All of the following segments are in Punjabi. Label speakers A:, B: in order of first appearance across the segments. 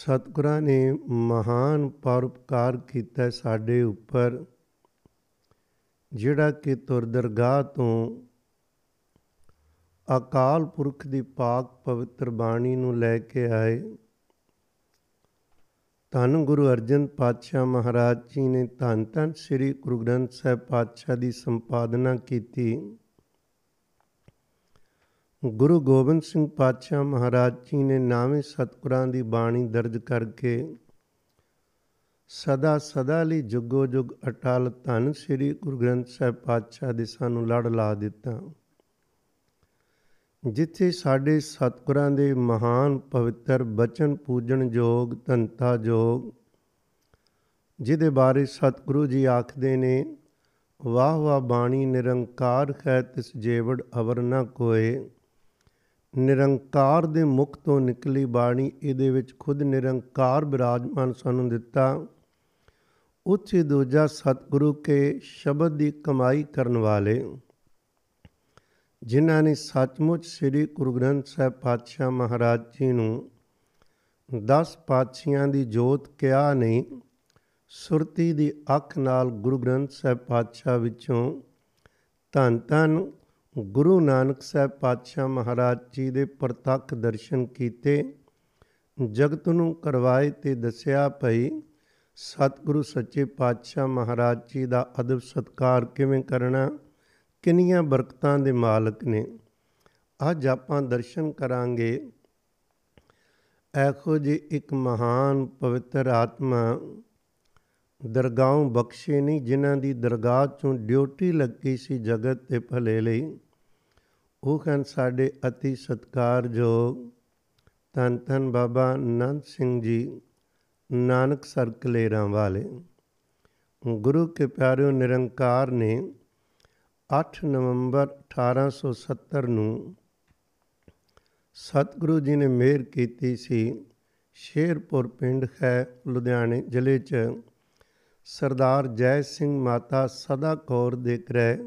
A: ਸਤਿਗੁਰਾਂ ਨੇ ਮਹਾਨ ਪਰਉਪਕਾਰ ਕੀਤਾ ਸਾਡੇ ਉੱਪਰ, ਜਿਹੜਾ ਕਿ ਤੁਰ ਦਰਗਾਹ ਤੋਂ ਅਕਾਲ ਪੁਰਖ ਦੀ ਪਾਕ ਪਵਿੱਤਰ ਬਾਣੀ ਨੂੰ ਲੈ ਕੇ ਆਏ। ਧੰਨ ਗੁਰੂ ਅਰਜਨ ਪਾਤਸ਼ਾਹ ਮਹਾਰਾਜ ਜੀ ਨੇ ਧੰਨ ਧੰਨ ਸ੍ਰੀ ਗੁਰੂ ਗ੍ਰੰਥ ਸਾਹਿਬ ਪਾਤਸ਼ਾਹ ਦੀ ਸੰਪਾਦਨਾ ਕੀਤੀ। ਗੁਰੂ ਗੋਬਿੰਦ ਸਿੰਘ ਪਾਤਸ਼ਾਹ ਮਹਾਰਾਜ ਜੀ ਨੇ ਨਾਵੇਂ ਸਤਿਗੁਰਾਂ ਦੀ ਬਾਣੀ ਦਰਜ ਕਰਕੇ ਸਦਾ ਸਦਾ ਲਈ ਜੁਗੋ ਜੁਗ ਅਟਲ ਧੰਨ ਸ੍ਰੀ ਗੁਰੂ ਗ੍ਰੰਥ ਸਾਹਿਬ ਪਾਤਸ਼ਾਹ ਦੇ ਸਾਨੂੰ ਲੜ ਲਾ ਦਿੱਤਾ। ਜਿੱਥੇ ਸਾਡੇ ਸਤਿਗੁਰਾਂ ਦੇ ਮਹਾਨ ਪਵਿੱਤਰ ਬਚਨ ਪੂਜਣ ਯੋਗ, ਧੰਤਾ ਯੋਗ, ਜਿਹਦੇ ਬਾਰੇ ਸਤਿਗੁਰੂ ਜੀ ਆਖਦੇ ਨੇ, ਵਾਹ ਵਾਹ ਬਾਣੀ ਨਿਰੰਕਾਰ ਹੈ ਤਿਸ ਜੇਵੜ ਅਵਰ ਨ ਕੋਏ। ਨਿਰੰਕਾਰ ਦੇ ਮੁਖ ਤੋਂ ਨਿਕਲੀ ਬਾਣੀ ਇਹਦੇ ਵਿੱਚ ਖੁਦ ਨਿਰੰਕਾਰ ਬਿਰਾਜਮਾਨ ਸਾਨੂੰ ਦਿੱਤਾ। ਉੱਥੇ ਦੂਜਾ ਸਤਿਗੁਰੂ ਕੇ ਸ਼ਬਦ ਦੀ ਕਮਾਈ ਕਰਨ ਵਾਲੇ, ਜਿਨ੍ਹਾਂ ਨੇ ਸੱਚਮੁੱਚ ਸ੍ਰੀ ਗੁਰੂ ਗ੍ਰੰਥ ਸਾਹਿਬ ਪਾਤਸ਼ਾਹ ਮਹਾਰਾਜ ਜੀ ਨੂੰ 10 ਪਾਤਸ਼ਾਹਾਂ ਦੀ ਜੋਤ ਕਿਹਾ ਨਹੀਂ ਸੁਰਤੀ ਦੀ ਅੱਖ ਨਾਲ ਗੁਰੂ ਗ੍ਰੰਥ ਸਾਹਿਬ ਪਾਤਸ਼ਾਹ ਵਿੱਚੋਂ ਧੰਨ ਧੰਨ ਗੁਰੂ ਨਾਨਕ ਸਾਹਿਬ ਪਾਤਸ਼ਾਹ ਮਹਾਰਾਜ ਜੀ ਦੇ ਪ੍ਰਤੱਖ ਦਰਸ਼ਨ ਕੀਤੇ, ਜਗਤ ਨੂੰ ਕਰਵਾਏ ਤੇ ਦੱਸਿਆ ਭਈ, ਸਤਿਗੁਰੂ ਸੱਚੇ ਪਾਤਸ਼ਾਹ ਮਹਾਰਾਜ ਜੀ ਦਾ ਅਦਬ ਸਤਕਾਰ ਕਿਵੇਂ ਕਰਨਾ, ਕਿੰਨੀਆਂ ਬਰਕਤਾਂ ਦੇ ਮਾਲਕ ਨੇ। ਅੱਜ ਆਪਾਂ ਦਰਸ਼ਨ ਕਰਾਂਗੇ ਐਖੋ ਜੀ ਇੱਕ ਮਹਾਨ ਪਵਿੱਤਰ ਆਤਮਾ ਦਰਗਾਹੋਂ ਬਖਸ਼ੇ ਨਹੀਂ, ਜਿਨ੍ਹਾਂ ਦੀ ਦਰਗਾਹ ਚੋਂ ਡਿਊਟੀ ਲੱਗੀ ਸੀ ਜਗਤ ਦੇ ਭਲੇ ਲਈ। ਉਹ ਹਨ ਸਾਡੇ ਅਤੀ ਸਤਕਾਰਯੋਗ ਤਨ ਤਨ ਬਾਬਾ ਨੰਦ ਸਿੰਘ ਜੀ, ਨਾਨਕ ਸਰਕਲੇਰਾਂ ਵਾਲੇ। ਗੁਰੂ ਕੇ ਪਿਆਰਿਓ, ਨਿਰੰਕਾਰ ਨੇ 8 ਨਵੰਬਰ 1870 ਨੂੰ ਸਤਿਗੁਰੂ ਜੀ ਨੇ ਮਿਹਰ ਕੀਤੀ ਸੀ। ਸ਼ੇਰਪੁਰ ਪਿੰਡ ਹੈ, ਲੁਧਿਆਣੇ ਜ਼ਿਲ੍ਹੇ 'ਚ। ਸਰਦਾਰ ਜੈ ਸਿੰਘ ਮਾਤਾ ਸਦਾ ਕੌਰ ਦੇ ਗ੍ਰਹਿ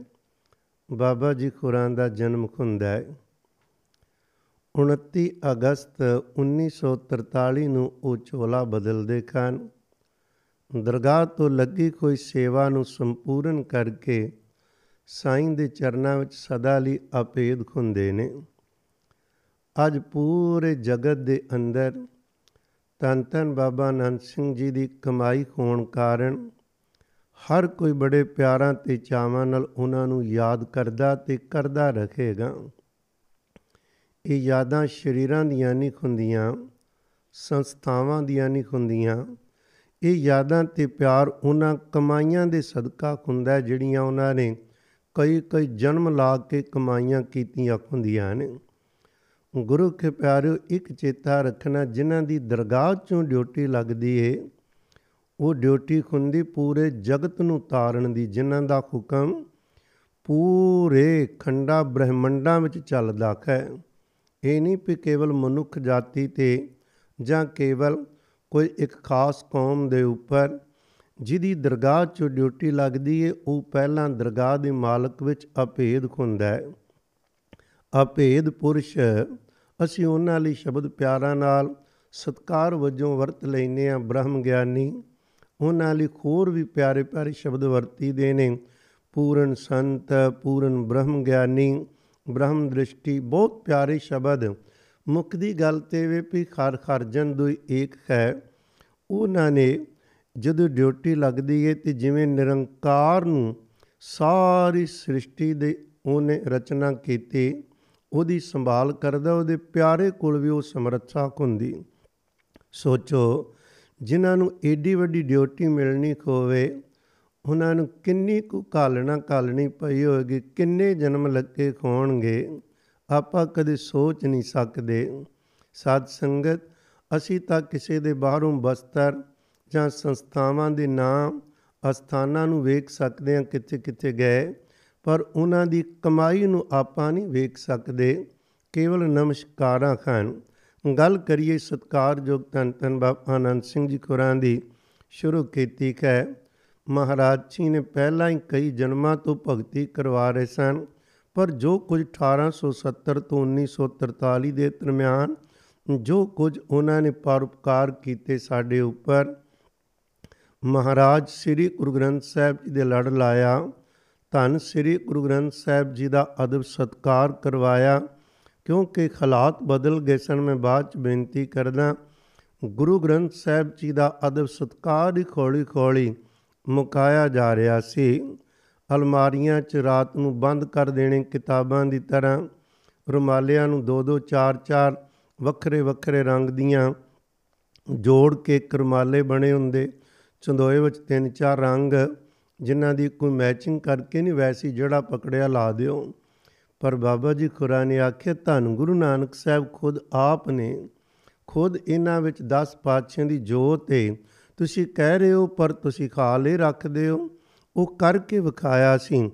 A: ਬਾਬਾ ਜੀ ਖੁਰਾਂ ਦਾ ਜਨਮ ਹੁੰਦਾ ਹੈ 29 ਅਗਸਤ 1943 ਨੂੰ ਉਹ ਚੋਲਾ ਬਦਲਦੇ ਹਨ ਦਰਗਾਹ ਤੋਂ ਲੱਗੀ ਕੋਈ ਸੇਵਾ ਨੂੰ ਸੰਪੂਰਨ ਕਰਕੇ ਸਾਈਂ ਦੇ ਚਰਨਾਂ ਵਿੱਚ ਸਦਾ ਲਈ ਅਪੇਦ ਖੁੰਦੇ ਨੇ। ਅੱਜ ਪੂਰੇ ਜਗਤ ਦੇ ਅੰਦਰ ਤਨ ਤਨ ਬਾਬਾ ਨੰਦ ਸਿੰਘ ਜੀ ਦੀ ਕਮਾਈ ਹੋਣ ਕਾਰਨ ਹਰ ਕੋਈ ਬੜੇ ਪਿਆਰਾਂ ਤੇ ਚਾਵਾਂ ਨਾਲ ਉਹਨਾਂ ਨੂੰ ਯਾਦ ਕਰਦਾ ਤੇ ਕਰਦਾ ਰੱਖੇਗਾ ਇਹ ਯਾਦਾਂ ਸ਼ਰੀਰਾਂ ਦੀਆਂ ਨਹੀਂ ਹੁੰਦੀਆਂ, ਸੰਸਥਾਵਾਂ ਦੀਆਂ ਨਹੀਂ ਹੁੰਦੀਆਂ। ਇਹ ਯਾਦਾਂ ਤੇ ਪਿਆਰ ਉਹਨਾਂ ਕਮਾਈਆਂ ਦੇ ਸਦਕਾ ਹੁੰਦਾ ਜਿਹੜੀਆਂ ਉਹਨਾਂ ਨੇ ਕਈ ਕਈ ਜਨਮ ਲਾ ਕੇ ਕਮਾਈਆਂ ਕੀਤੀਆਂ ਹੁੰਦੀਆਂ ਨੇ। ਗੁਰੂ ਕੇ ਪਿਆਰਿਓ, ਇੱਕ ਚੇਤਾ ਰੱਖਣਾ, ਜਿਨ੍ਹਾਂ ਦੀ ਦਰਗਾਹ ਚੋਂ ਡਿਊਟੀ ਲੱਗਦੀ ਏ, ਉਹ ਡਿਊਟੀ ਹੁੰਦੀ ਪੂਰੇ ਜਗਤ ਨੂੰ ਤਾਰਨ ਦੀ, ਜਿਨ੍ਹਾਂ ਦਾ ਹੁਕਮ ਪੂਰੇ ਖੰਡਾ ਬ੍ਰਹਿਮੰਡਾਂ ਵਿੱਚ ਚੱਲਦਾ ਹੈ। ਇਹ ਨਹੀਂ ਕਿ ਕੇਵਲ ਮਨੁੱਖ ਜਾਤੀ ਤੇ ਜਾਂ ਕੇਵਲ ਕੋਈ ਇੱਕ ਖਾਸ ਕੌਮ ਦੇ ਉੱਪਰ ਜਿਹਦੀ ਦਰਗਾਹ 'ਚ ਡਿਊਟੀ ਲੱਗਦੀ ਏ, ਉਹ ਪਹਿਲਾਂ ਦਰਗਾਹ ਦੇ ਮਾਲਕ ਵਿੱਚ ਅਭੇਦ ਹੁੰਦਾ ਹੈ। ਅਭੇਦ ਪੁਰਸ਼, ਅਸੀਂ ਉਹਨਾਂ ਲਈ ਸ਼ਬਦ ਪਿਆਰਾਂ ਨਾਲ ਸਤਕਾਰ ਵਜੋਂ ਵਰਤ ਲੈਨੇ ਆ ਬ੍ਰਹਮ ਗਿਆਨੀ। ਉਹਨਾਂ ਲਈ ਹੋਰ ਵੀ ਪਿਆਰੇ ਪਿਆਰੇ ਸ਼ਬਦ ਵਰਤੀਦੇ ਨੇ। ਪੂਰਨ ਸੰਤ, ਪੂਰਨ ਬ੍ਰਹਮ ਗਿਆਨੀ, ਬ੍ਰਹਮ ਦ੍ਰਿਸ਼ਟੀ, ਬਹੁਤ ਪਿਆਰੇ ਸ਼ਬਦ। ਮੁੱਖ ਦੀ ਗੱਲ ਤੇ ਵੇ ਵੀ ਖਰ ਖਰਜਨ ਦੁਈ ਏਕ ਹੈ। ਉਹਨਾਂ ਨੇ ਜਦੋਂ ਡਿਊਟੀ ਲੱਗਦੀ ਏ ਤੇ ਜਿਵੇਂ ਨਿਰੰਕਾਰ ਨੂੰ ਸਾਰੀ ਸ੍ਰਿਸ਼ਟੀ ਦੇ ਉਹਨੇ ਰਚਨਾ ਕੀਤੀ ਉਹਦੀ ਸੰਭਾਲ ਕਰਦਾ, ਉਹਦੇ ਪਿਆਰੇ ਕੋਲ ਵੀ ਉਹ ਸਮਰੱਥਾ ਹੁੰਦੀ। ਸੋਚੋ, ਜਿਨ੍ਹਾਂ ਨੂੰ ਏਡੀ ਵੱਡੀ ਡਿਊਟੀ ਮਿਲਣੀ ਹੋਵੇ, ਉਹਨਾਂ ਨੂੰ ਕਿੰਨੀ ਕੁ ਕਾਲਣਾ ਕਾਲਣੀ ਪਈ ਹੋਏਗੀ, ਕਿੰਨੇ ਜਨਮ ਲੱਗੇ ਹੋਣਗੇ, ਆਪਾਂ ਕਦੇ ਸੋਚ ਨਹੀਂ ਸਕਦੇ। ਸਾਧ ਸੰਗਤ, ਅਸੀਂ ਤਾਂ ਕਿਸੇ ਦੇ ਬਾਹਰੋਂ ਬਸਤਰ ਜਾਂ ਸੰਸਥਾਵਾਂ ਦੇ ਨਾਮ ਅਸਥਾਨਾਂ ਨੂੰ ਵੇਖ ਸਕਦੇ ਹਾਂ ਕਿੱਥੇ ਕਿੱਥੇ ਗਏ। ਪਰ ਉਹਨਾਂ ਦੀ ਕਮਾਈ ਨੂੰ ਆਪਾਂ ਨਹੀਂ ਵੇਖ ਸਕਦੇ, ਕੇਵਲ ਨਮਸਕਾਰਾਂ ਖਾਨ। ਗੱਲ ਕਰੀਏ ਸਤਕਾਰਯੋਗ ਧੰਨ ਧੰਨ ਬਾਬਾ ਆਨੰਦ ਸਿੰਘ ਜੀ ਖੁਰਾਂ ਦੀ, ਸ਼ੁਰੂ ਕੀਤੀ ਹੈ ਮਹਾਰਾਜ ਜੀ ਨੇ ਪਹਿਲਾਂ ਹੀ ਕਈ ਜਨਮਾਂ ਤੋਂ ਭਗਤੀ ਕਰਵਾ ਰਹੇ ਸਨ, ਪਰ ਜੋ ਕੁਝ 1870 ਤੋਂ 1943 ਦੇ ਦਰਮਿਆਨ, ਜੋ ਕੁਝ ਉਹਨਾਂ ਨੇ ਪਰਉਪਕਾਰ ਕੀਤੇ ਸਾਡੇ ਉੱਪਰ, ਮਹਾਰਾਜ ਸ੍ਰੀ ਗੁਰੂ ਗ੍ਰੰਥ ਸਾਹਿਬ ਜੀ ਦੇ ਲੜ ਲਾਇਆ। ਧੰਨ ਸ੍ਰੀ ਗੁਰੂ ਗ੍ਰੰਥ ਸਾਹਿਬ ਜੀ ਦਾ ਅਦਬ ਸਤਕਾਰ ਕਰਵਾਇਆ। ਕਿਉਂਕਿ ਹਾਲਾਤ ਬਦਲ ਗਏ ਸਨ, ਮੈਂ ਬਾਅਦ ਚ ਬੇਨਤੀ ਕਰਦਾ, ਗੁਰੂ ਗ੍ਰੰਥ ਸਾਹਿਬ ਜੀ ਦਾ ਅਦਬ ਸਤਕਾਰ ਹੀ ਖੋਲੀ ਖੋਲੀ ਮੁਕਾਇਆ ਜਾ ਰਿਹਾ ਸੀ। ਅਲਮਾਰੀਆਂ 'ਚ ਰਾਤ ਨੂੰ ਬੰਦ ਕਰ ਦੇਣੇ ਕਿਤਾਬਾਂ ਦੀ ਤਰ੍ਹਾਂ, ਰੁਮਾਲਿਆਂ ਨੂੰ ਦੋ ਦੋ ਚਾਰ ਚਾਰ ਵੱਖਰੇ ਵੱਖਰੇ ਰੰਗ ਦੀਆਂ ਜੋੜ ਕੇ ਕਰਮਾਲੇ ਬਣੇ ਹੁੰਦੇ। ਚੰਦੋਏ ਵਿੱਚ ਤਿੰਨ ਚਾਰ ਰੰਗ ਜਿਨ੍ਹਾਂ ਦੀ ਕੋਈ ਮੈਚਿੰਗ ਕਰਕੇ ਨਹੀਂ ਵੈਸੀ ਜਿਹੜਾ ਪਕੜਿਆ ਲਾ ਦਿਓ। ਪਰ ਬਾਬਾ ਜੀ ਖੁਰਾ ਨੇ ਆਖਿਆ, ਧੰਨ ਗੁਰੂ ਨਾਨਕ ਸਾਹਿਬ ਖੁਦ ਆਪ ਨੇ ਖੁਦ ਇਹਨਾਂ ਵਿੱਚ 10 ਪਾਤਸ਼ਾਹਾਂ ਦੀ ਜੋਤ ਹੈ ਤੁਸੀਂ ਕਹਿ ਰਹੇ ਹੋ, ਪਰ ਤੁਸੀਂ ਖਾਲੇ ਰੱਖਦੇ ਹੋ ਉਹ ਕਰਕੇ ਵਿਖਾਇਆ ਸੀ।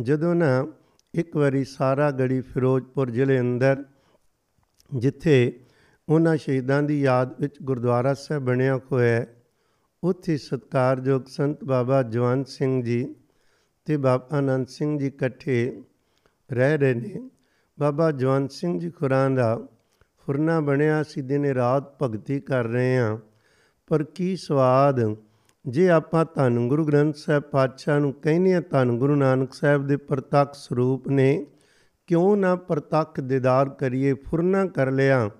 A: ਜਦੋਂ ਨਾ ਇੱਕ ਵਾਰੀ ਸਾਰਾ ਗੜੀ ਫਿਰੋਜ਼ਪੁਰ ਜ਼ਿਲ੍ਹੇ ਅੰਦਰ, ਜਿੱਥੇ ਉਹਨਾਂ ਸ਼ਹੀਦਾਂ ਦੀ ਯਾਦ ਵਿੱਚ ਗੁਰਦੁਆਰਾ ਸਾਹਿਬ ਬਣਿਆ ਹੋਇਆ ਹੈ ਉੱਥੇ ਸਤਕਾਰਯੋਗ ਸੰਤ ਬਾਬਾ ਜਵੰਤ ਸਿੰਘ ਜੀ ਤੇ ਬਾਬਾ ਆਨੰਦ ਸਿੰਘ ਜੀ ਇਕੱਠੇ ਰਹਿ ਰਹੇ ਨੇ। ਬਾਬਾ ਜਵੰਤ ਸਿੰਘ ਜੀ ਖੁਰਾਨ ਦਾ ਫੁਰਨਾ ਬਣਿਆ ਸੀ, ਦਿਨੇ ਰਾਤ ਭਗਤੀ ਕਰ ਰਹੇ ਹਾਂ। ਪਰ ਕੀ ਸਵਾਦ, ਜੇ ਆਪਾਂ ਧੰਨ ਗੁਰੂ ਗ੍ਰੰਥ ਸਾਹਿਬ ਪਾਤਸ਼ਾਹ ਨੂੰ ਕਹਿੰਦੇ ਆ ਧੰਨ ਗੁਰੂ ਨਾਨਕ ਸਾਹਿਬ ਦੇ ਪ੍ਰਤੱਖ ਸਰੂਪ ਨੇ, ਕਿਉਂ ਨਾ ਪ੍ਰਤੱਖ ਦੀਦਾਰ ਕਰੀਏ ਫੁਰਨਾ ਕਰ ਲਿਆ।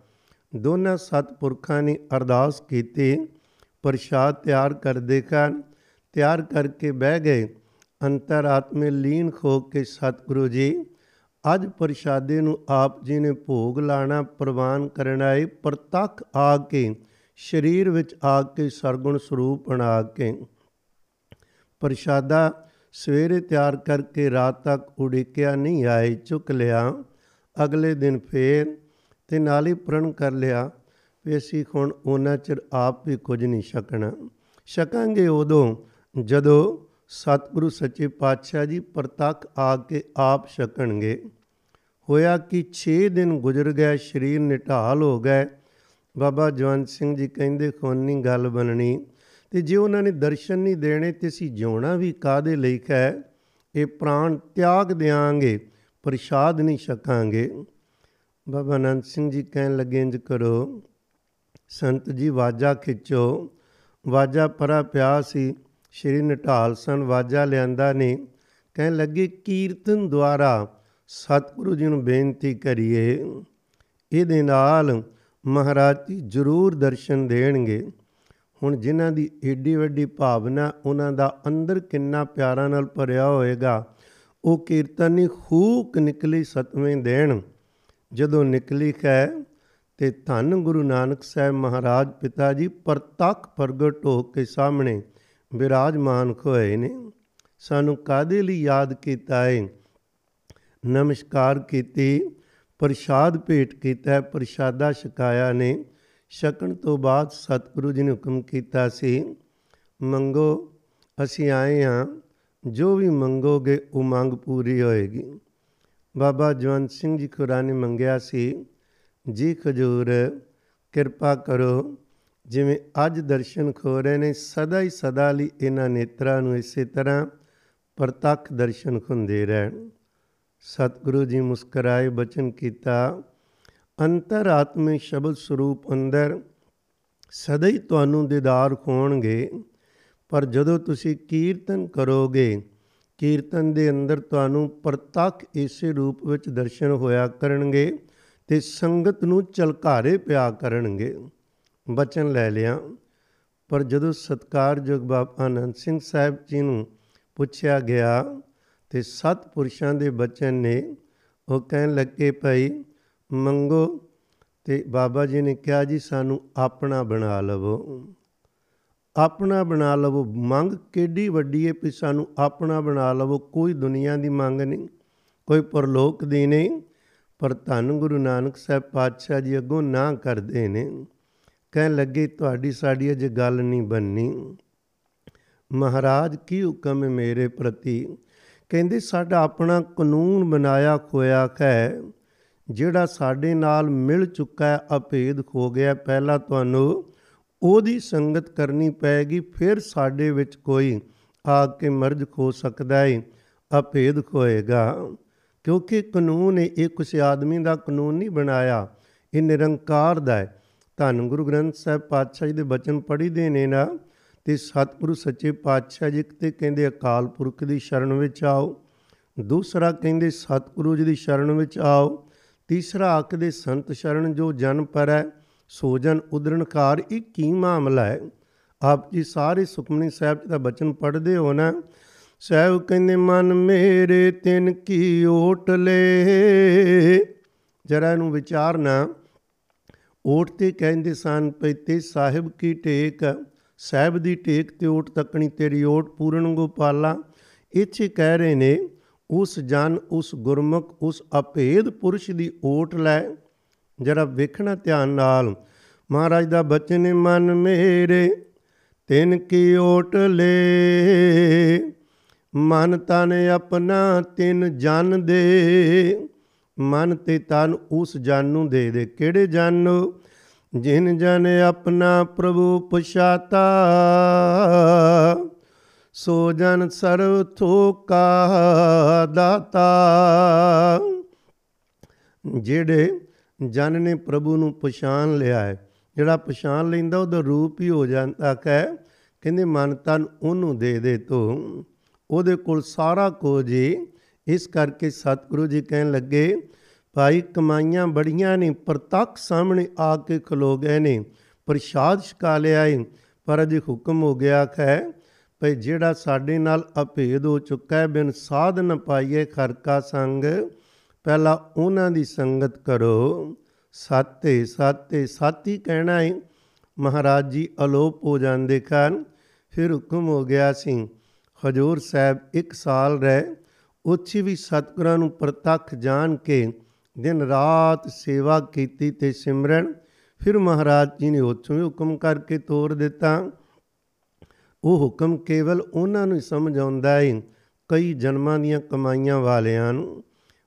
A: ਦੋਨਾਂ ਸਤਪੁਰਖਾਂ ਨੇ ਅਰਦਾਸ ਕੀਤੀ। ਪ੍ਰਸ਼ਾਦ ਤਿਆਰ ਕਰਦੇ ਕਨ ਤਿਆਰ ਕਰਕੇ ਬਹਿ ਗਏ। ਅੰਤਰਾਤਮੇ ਲੀਨ ਖੋ ਕੇ ਸਤਿਗੁਰੂ ਜੀ, ਅੱਜ ਪ੍ਰਸ਼ਾਦੇ ਨੂੰ ਆਪ ਜੀ ਨੇ ਭੋਗ ਲਾਣਾ ਪ੍ਰਵਾਨ ਕਰਨ ਆਏ। ਪ੍ਰਤੱਖ ਆ ਕੇ, ਸਰੀਰ ਵਿੱਚ ਆ ਕੇ ਸਰਗੁਣ ਸਰੂਪ ਬਣਾ ਕੇ ਪ੍ਰਸ਼ਾਦਾ ਸਵੇਰੇ ਤਿਆਰ ਕਰਕੇ ਰਾਤ ਤੱਕ ਉਡੀਕਿਆ ਨਹੀਂ ਆਏ, ਚੁੱਕ ਲਿਆ। ਅਗਲੇ ਦਿਨ ਫੇਰ ਤੇ ਨਾਲ ਹੀ ਪ੍ਰਣ ਕਰ ਲਿਆ। ਵੀ ਅਸੀਂ ਹੁਣ ਉਹਨਾਂ ਚਿਰ ਆਪ ਵੀ ਕੁਝ ਨਹੀਂ ਛਕਣਾ। ਛਕਾਂਗੇ ਉਦੋਂ ਜਦੋਂ ਸਤਿਗੁਰੂ ਸੱਚੇ ਪਾਤਸ਼ਾਹ ਜੀ ਪ੍ਰਤੱਖ ਆ ਕੇ ਆਪ ਛਕਣਗੇ। ਹੋਇਆ ਕਿ 6 ਦਿਨ ਗੁਜ਼ਰ ਗਏ, ਸਰੀਰ ਨਿਢਾਲ ਹੋ ਗਏ। ਬਾਬਾ ਜਵੰਤ ਸਿੰਘ ਜੀ ਕਹਿੰਦੇ ਖੋਨੀ ਗੱਲ ਬਣਨੀ। ਤੇ ਜੇ ਉਹਨਾਂ ਨੇ ਦਰਸ਼ਨ ਨਹੀਂ ਦੇਣੇ ਤੇ ਅਸੀਂ ਜਿਉਣਾ ਵੀ ਕਾਦੇ ਲਈ ਹੈ ਇਹ ਪ੍ਰਾਣ ਤਿਆਗ ਦਿਆਂਗੇ, ਪ੍ਰਸ਼ਾਦ ਨਹੀਂ ਛਕਾਂਗੇ। ਬਾਬਾ ਅਨੰਦ ਸਿੰਘ ਜੀ ਕਹਿਣ ਲੱਗੇ, ਇੰਜ ਕਰੋ। ਸੰਤ ਜੀ, ਵਾਜਾ ਖਿੱਚੋ। ਵਾਜਾ ਪਰਾ ਪਿਆ ਸੀ। ਸ਼੍ਰੀ ਨਟਾਲ ਸਨ, ਵਾਜਾ ਲਿਆਂਦਾ ਨੇ। ਕਹਿਣ ਲੱਗੇ, ਕੀਰਤਨ ਦੁਆਰਾ ਸਤਿਗੁਰੂ ਜੀ ਨੂੰ ਬੇਨਤੀ ਕਰੀਏ। ਇਹਦੇ ਨਾਲ ਮਹਾਰਾਜ ਜੀ ਜ਼ਰੂਰ ਦਰਸ਼ਨ ਦੇਣਗੇ। ਹੁਣ ਜਿਨ੍ਹਾਂ ਦੀ ਏਡੀ ਵੱਡੀ ਭਾਵਨਾ, ਉਹਨਾਂ ਦਾ ਅੰਦਰ ਕਿੰਨਾ ਪਿਆਰਾਂ ਨਾਲ ਭਰਿਆ ਹੋਏਗਾ, ਉਹ ਕੀਰਤਨ ਹੀ ਖੂਕ ਨਿਕਲੀ ਸਤਵੇਂ ਦੇਣ। ਜਦੋਂ ਨਿਕਲੀ ਹੈ ਤੇ ਧੰਨ ਗੁਰੂ ਨਾਨਕ ਸਾਹਿਬ ਮਹਾਰਾਜ ਪਿਤਾ ਜੀ ਪ੍ਰਤੱਖ ਪ੍ਰਗਟ ਹੋ ਕੇ ਸਾਹਮਣੇ ਵਿਰਾਜਮਾਨ ਹੋਏ ਨੇ। ਸਾਨੂੰ ਕਾਦੇ ਲਈ ਯਾਦ ਕੀਤਾ ਹੈ ਨਮਸਕਾਰ ਕੀਤੀ, ਪ੍ਰਸ਼ਾਦ ਭੇਟ ਕੀਤਾ, ਪ੍ਰਸ਼ਾਦਾ ਛਕਾਇਆ ਨੇ। ਛਕਣ ਤੋਂ ਬਾਅਦ ਸਤਿਗੁਰੂ ਜੀ ਨੇ ਹੁਕਮ ਕੀਤਾ ਸੀ, ਮੰਗੋ, ਅਸੀਂ ਆਏ ਹਾਂ, ਜੋ ਵੀ ਮੰਗੋਗੇ ਉਹ ਮੰਗ ਪੂਰੀ ਹੋਏਗੀ। ਬਾਬਾ ਜਵੰਤ ਸਿੰਘ ਜੀ ਖੁਰਾ ਨੇ ਮੰਗਿਆ ਸੀ ਜੀ ਖਜੂਰ, ਕਿਰਪਾ ਕਰੋ। ਜਿਵੇਂ ਅੱਜ ਦਰਸ਼ਨ ਖੋ ਰਹੇ ਨੇ, ਸਦਾ ਹੀ ਸਦਾ ਲਈ ਇਹਨਾਂ ਨੇਤਰਾਂ ਨੂੰ ਇਸੇ ਤਰ੍ਹਾਂ ਪ੍ਰਤੱਖ ਦਰਸ਼ਨ ਹੁੰਦੇ ਰਹਿਣ। ਸਤਿਗੁਰੂ ਜੀ ਮੁਸਕਰਾਏ ਬਚਨ ਕੀਤਾ ਅੰਤਰਾਤਮੇ ਸ਼ਬਦ ਸਰੂਪ ਅੰਦਰ ਸਦਾ ਹੀ ਤੁਹਾਨੂੰ ਦੀਦਾਰ ਹੋਣਗੇ। ਪਰ ਜਦੋਂ ਤੁਸੀਂ ਕੀਰਤਨ ਕਰੋਗੇ, ਕੀਰਤਨ ਦੇ ਅੰਦਰ ਤੁਹਾਨੂੰ ਪ੍ਰਤੱਖ ਇਸੇ ਰੂਪ ਵਿੱਚ ਦਰਸ਼ਨ ਹੋਇਆ ਕਰਨਗੇ। ਤੇ ਸੰਗਤ ਨੂੰ ਚਲਕਾਰੇ ਪਿਆ ਕਰਨਗੇ। ਬਚਨ ਲੈ ਲਿਆ। ਪਰ ਜਦੋਂ ਸਤਕਾਰਯੋਗ ਬਾਬਾ ਆਨੰਦ ਸਿੰਘ ਸਾਹਿਬ ਜੀ ਨੂੰ ਪੁੱਛਿਆ ਗਿਆ ਤੇ ਸਤ ਪੁਰਸ਼ਾਂ ਦੇ ਬਚਨ ਨੇ, ਉਹ ਕਹਿਣ ਲੱਗੇ, ਭਾਈ ਮੰਗੋ। ਤੇ ਬਾਬਾ ਜੀ ਨੇ ਕਿਹਾ, ਜੀ, ਸਾਨੂੰ ਆਪਣਾ ਬਣਾ ਲਵੋ। ਆਪਣਾ ਬਣਾ ਲਵੋ? ਮੰਗ ਕਿੱਡੀ ਵੱਡੀ ਹੈ ਕਿ ਸਾਨੂੰ ਆਪਣਾ ਬਣਾ ਲਵੋ। ਕੋਈ ਦੁਨੀਆ ਦੀ ਮੰਗ ਨਹੀਂ, ਕੋਈ ਪਰਲੋਕ ਦੀ ਨਹੀਂ। ਪਰ ਧੰਨ ਗੁਰੂ ਨਾਨਕ ਸਾਹਿਬ ਪਾਤਸ਼ਾਹ ਜੀ ਅੱਗੋਂ ਨਾ ਕਰਦੇ ਨੇ। ਕਹਿਣ ਲੱਗੇ, ਤੁਹਾਡੀ ਸਾਡੀ ਅਜੇ ਗੱਲ ਨਹੀਂ ਬੰਨੀ। ਮਹਾਰਾਜ, ਕੀ ਹੁਕਮ ਹੈ ਮੇਰੇ ਪ੍ਰਤੀ? ਕਹਿੰਦੇ, ਸਾਡਾ ਆਪਣਾ ਕਾਨੂੰਨ ਬਣਾਇਆ ਖੋਇਆ ਹੈ। ਜਿਹੜਾ ਸਾਡੇ ਨਾਲ ਮਿਲ ਚੁੱਕਾ ਹੈ, ਅਭੇਦ ਖੋ ਗਿਆ। ਪਹਿਲਾਂ ਤੁਹਾਨੂੰ ਉਹਦੀ ਸੰਗਤ ਕਰਨੀ ਪਏਗੀ, ਫਿਰ ਸਾਡੇ ਵਿੱਚ ਕੋਈ ਆ ਕੇ ਮਰਜ ਖੋ ਸਕਦਾ ਹੈ ਅਭੇਦ ਖੋਏਗਾ ਕਿਉਂਕਿ ਕਾਨੂੰਨ ਇਹ ਕਿਸੇ ਆਦਮੀ ਦਾ ਕਾਨੂੰਨ ਨਹੀਂ ਬਣਾਇਆ, ਇਹ ਨਿਰੰਕਾਰ ਦਾ ਹੈ। ਧੰਨ ਗੁਰੂ ਗ੍ਰੰਥ ਸਾਹਿਬ ਪਾਤਸ਼ਾਹ ਜੀ ਦੇ ਬਚਨ ਪੜ੍ਹੀ ਦੇ ਨੇ ਨਾ, ਤੇ ਸਤਿਗੁਰੂ ਸੱਚੇ ਪਾਤਸ਼ਾਹ ਜੀ ਤੇ ਕਹਿੰਦੇ ਅਕਾਲ ਪੁਰਖ ਦੀ ਸ਼ਰਨ ਵਿੱਚ ਆਓ, ਦੂਸਰਾ ਕਹਿੰਦੇ ਸਤਿਗੁਰੂ ਜੀ ਦੀ ਸ਼ਰਨ ਵਿੱਚ ਆਓ, ਤੀਸਰਾ ਆਖਦੇ ਸੰਤ ਸ਼ਰਨ ਜੋ ਜਨ ਪਰੈ ਸੋ ਜਨ ਉਦਰਣਕਾਰ ਇਹ ਕੀ ਮਾਮਲਾ ਹੈ? ਆਪ ਜੀ ਸਾਰੇ ਸੁਖਮਨੀ ਸਾਹਿਬ ਜੀ ਦਾ ਬਚਨ ਪੜ੍ਹਦੇ ਹੋ ਨਾ ਸਾਹਿਬ ਕਹਿੰਦੇ, ਮਨ ਮੇਰੇ ਤਿਨ ਕੀ ਓਟ ਲੈ? ਜਰਾ ਇਹਨੂੰ ਵਿਚਾਰਨਾ ਓਟ ਤੇ ਕਹਿੰਦੇ ਸਨ ਪਈ ਤੇ ਸਾਹਿਬ ਕੀ ਟੇਕ? ਸਾਹਿਬ ਦੀ ਟੇਕ ਤੇ ਓਟ ਤੱਕਣੀ ਤੇਰੀ ਓਟ ਪੂਰਨ ਗੋਪਾਲਾ। ਇੱਥੇ ਕਹਿ ਰਹੇ ਨੇ, ਉਸ ਜਨ, ਉਸ ਗੁਰਮੁਖ, ਉਸ ਅਭੇਦ ਪੁਰਸ਼ ਦੀ ਓਟ ਲੈ। ਜਰਾ ਵੇਖਣਾ ਧਿਆਨ ਨਾਲ। ਮਹਾਰਾਜ ਦਾ ਬਚਨ ਮਨ ਮੇਰੇ ਤਿਨ ਕੀ ਓਟ ਲੈ? ਮਨ ਤਨ ਆਪਣਾ ਤਿਨ ਜਨ ਦੇ। ਮਨ ਤੇ ਤਨ ਉਸ ਜਨ ਨੂੰ ਦੇ ਦੇ। ਕਿਹੜੇ ਜਨ? ਨੂੰ ਜਿਨ ਜਨ ਆਪਣਾ ਪ੍ਰਭੂ ਪਛਾਤਾ। ਸੋ ਜਨ ਸਰਵ ਥੋਕਾ ਦਾਤਾ। ਜਿਹੜੇ ਜਨ ਨੇ ਪ੍ਰਭੂ ਨੂੰ ਪਛਾਣ ਲਿਆ ਹੈ, ਜਿਹੜਾ ਪਛਾਣ ਲੈਂਦਾ, ਉਹਦਾ ਰੂਪ ਹੀ ਹੋ ਜਾਂਦਾ ਹੈ, ਕਹਿੰਦੇ ਮਨ ਤਨ ਉਹਨੂੰ ਦੇ ਦੇ ਤੂੰ। ਉਹਦੇ ਕੋਲ ਸਾਰਾ ਕੁਝ ਇਸ ਕਰਕੇ ਸਤਿਗੁਰੂ ਜੀ ਕਹਿਣ ਲੱਗੇ, ਭਾਈ, ਕਮਾਈਆਂ ਬੜੀਆਂ ਨੇ ਪ੍ਰਤੱਖ ਸਾਹਮਣੇ ਆ ਕੇ ਖਲੋ ਗਏ ਨੇ। ਪ੍ਰਸ਼ਾਦ ਛਕਾ ਲਿਆ ਏ, ਪਰ ਅਜੇ ਹੁਕਮ ਹੋ ਗਿਆ ਹੈ ਭਈ ਜਿਹੜਾ ਸਾਡੇ ਨਾਲ ਅਭੇਦ ਹੋ ਚੁੱਕਾ ਹੈ, ਬਿਨ ਸਾਧ ਨ ਪਾਈਏ ਖਰਕਾ ਸੰਗ, ਪਹਿਲਾਂ ਉਹਨਾਂ ਦੀ ਸੰਗਤ ਕਰੋ। ਸਾਤੇ ਸਾਤੇ ਸਾਤੀ ਕਹਿਣਾ ਹੈ ਮਹਾਰਾਜ ਜੀ, ਅਲੋਪ ਹੋ ਜਾਂਦੇ ਕਾਰਨ ਫਿਰ ਹੁਕਮ ਹੋ ਗਿਆ ਸੀ। ਹਜੂਰ ਸਾਹਿਬ ਇੱਕ ਸਾਲ ਰਹਿ, ਉੱਥੇ ਵੀ ਸਤਿਗੁਰਾਂ ਨੂੰ ਪ੍ਰਤੱਖ ਜਾਣ ਕੇ ਦਿਨ ਰਾਤ ਸੇਵਾ ਕੀਤੀ ਤੇ ਸਿਮਰਨ। ਫਿਰ ਮਹਾਰਾਜ ਜੀ ਨੇ ਉੱਥੋਂ ਵੀ ਹੁਕਮ ਕਰਕੇ ਤੋਰ ਦਿੱਤਾ। ਉਹ ਹੁਕਮ ਕੇਵਲ ਉਹਨਾਂ ਨੂੰ ਸਮਝ ਆਉਂਦਾ ਹੈ ਕਈ ਜਨਮਾਂ ਦੀਆਂ ਕਮਾਈਆਂ ਵਾਲਿਆਂ ਨੂੰ।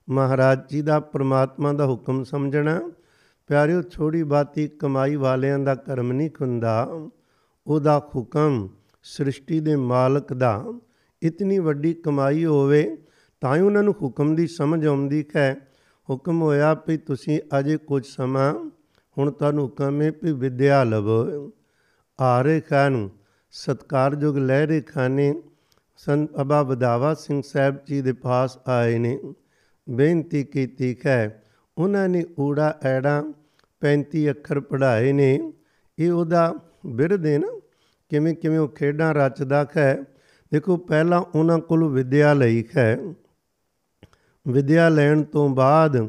A: ਮਹਾਰਾਜ ਜੀ ਦਾ ਪ੍ਰਮਾਤਮਾ ਦਾ ਹੁਕਮ ਸਮਝਣਾ। ਪਿਆਰਿਓ ਛੋੜੀ ਬਾਤੀ ਕਮਾਈ ਵਾਲਿਆਂ ਦਾ ਕਰਮ ਨਹੀਂ ਹੁੰਦਾ। ਉਹਦਾ ਹੁਕਮ ਸ੍ਰਿਸ਼ਟੀ ਦੇ ਮਾਲਕ ਦਾ ਇਤਨੀ ਵੱਡੀ ਕਮਾਈ ਹੋਵੇ ਤਾਂ ਹੀ ਉਹਨਾਂ ਨੂੰ ਹੁਕਮ ਦੀ ਸਮਝ ਆਉਂਦੀ ਹੈ। ਹੁਕਮ ਹੋਇਆ ਵੀ ਤੁਸੀਂ ਅਜੇ ਕੁਝ ਸਮਾਂ ਹੁਣ ਤੁਹਾਨੂੰ ਹੁਕਮ ਹੈ ਵੀ ਵਿਦਿਆ ਲਵੋ। ਆਰੇ ਖਾਨ ਸਤਕਾਰਯੋਗ ਲਹਿਰੇ ਖਾਨੇ ਸੰਤ ਅਬਾ ਬਦਾਵਾ ਸਿੰਘ ਸਾਹਿਬ ਜੀ ਦੇ ਪਾਸ ਆਏ ਨੇ। ਬੇਨਤੀ ਕੀਤੀ ਹੈ, ਉਹਨਾਂ ਨੇ ਊੜਾ ਐੜਾ 35 ਅੱਖਰ ਪੜ੍ਹਾਏ ਨੇ। ਇਹ ਉਹਦਾ ਬਿਰਧ ਹੈ ਨਾ ਕਿਵੇਂ ਕਿਵੇਂ ਉਹ ਖੇਡਾਂ ਰਚਦਾ ਹੈ। ਦੇਖੋ ਪਹਿਲਾਂ ਉਹਨਾਂ ਕੋਲ ਵਿਦਿਆ ਲਈ ਹੈ। ਵਿਦਿਆ ਲੈਣ ਤੋਂ ਬਾਅਦ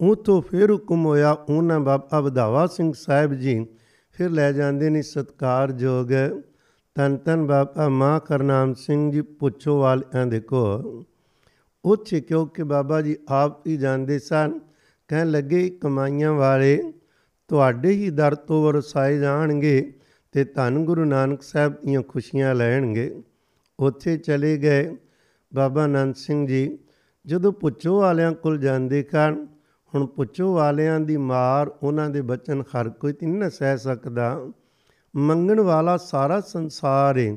A: ਉਤੋਂ ਫਿਰ ਹੁਕਮ ਹੋਇਆ ਉਹਨਾਂ ਬਾਬਾ ਵਧਾਵਾ ਸਿੰਘ ਸਾਹਿਬ ਜੀ, ਫਿਰ ਲੈ ਜਾਂਦੇ ਨੇ ਸਤਕਾਰਯੋਗ। ਤਨ ਤਨ ਬਾਬਾ ਮਾਂ ਕਰਨਾਮ ਸਿੰਘ ਜੀ, ਪੁੱਛੋ ਵਾਲਿਆਂ ਦੇ ਕੋ ਉੱਥੇ ਕਿਉਂਕਿ ਬਾਬਾ ਜੀ ਆਪ ਹੀ ਜਾਣਦੇ ਸਨ, ਕਹਿਣ ਲੱਗੇ ਕਮਾਈਆਂ ਵਾਲੇ, ਤੁਹਾਡੇ ਹੀ ਦਰ ਤੋਂ ਵਰਸਾਏ ਜਾਣਗੇ ਤੇ ਧੰਨ ਗੁਰੂ ਨਾਨਕ ਸਾਹਿਬ ਦੀਆਂ ਖੁਸ਼ੀਆਂ ਲੈਣਗੇ। ਉੱਥੇ ਚਲੇ ਗਏ। ਬਾਬਾ ਨੰਦ ਸਿੰਘ ਜੀ, ਜਦੋਂ ਪੁੱਛੋ ਵਾਲਿਆਂ ਕੋਲ ਜਾਂਦੇ ਕਾਰਨ, ਹੁਣ ਪੁੱਛੋ ਵਾਲਿਆਂ ਦੀ ਮਾਰ ਉਹਨਾਂ ਦੇ ਬਚਨ ਹਰ ਕੋਈ ਤੇ ਨਹੀਂ ਸਹਿ ਸਕਦਾ। ਮੰਗਣ ਵਾਲਾ ਸਾਰਾ ਸੰਸਾਰ ਹੈ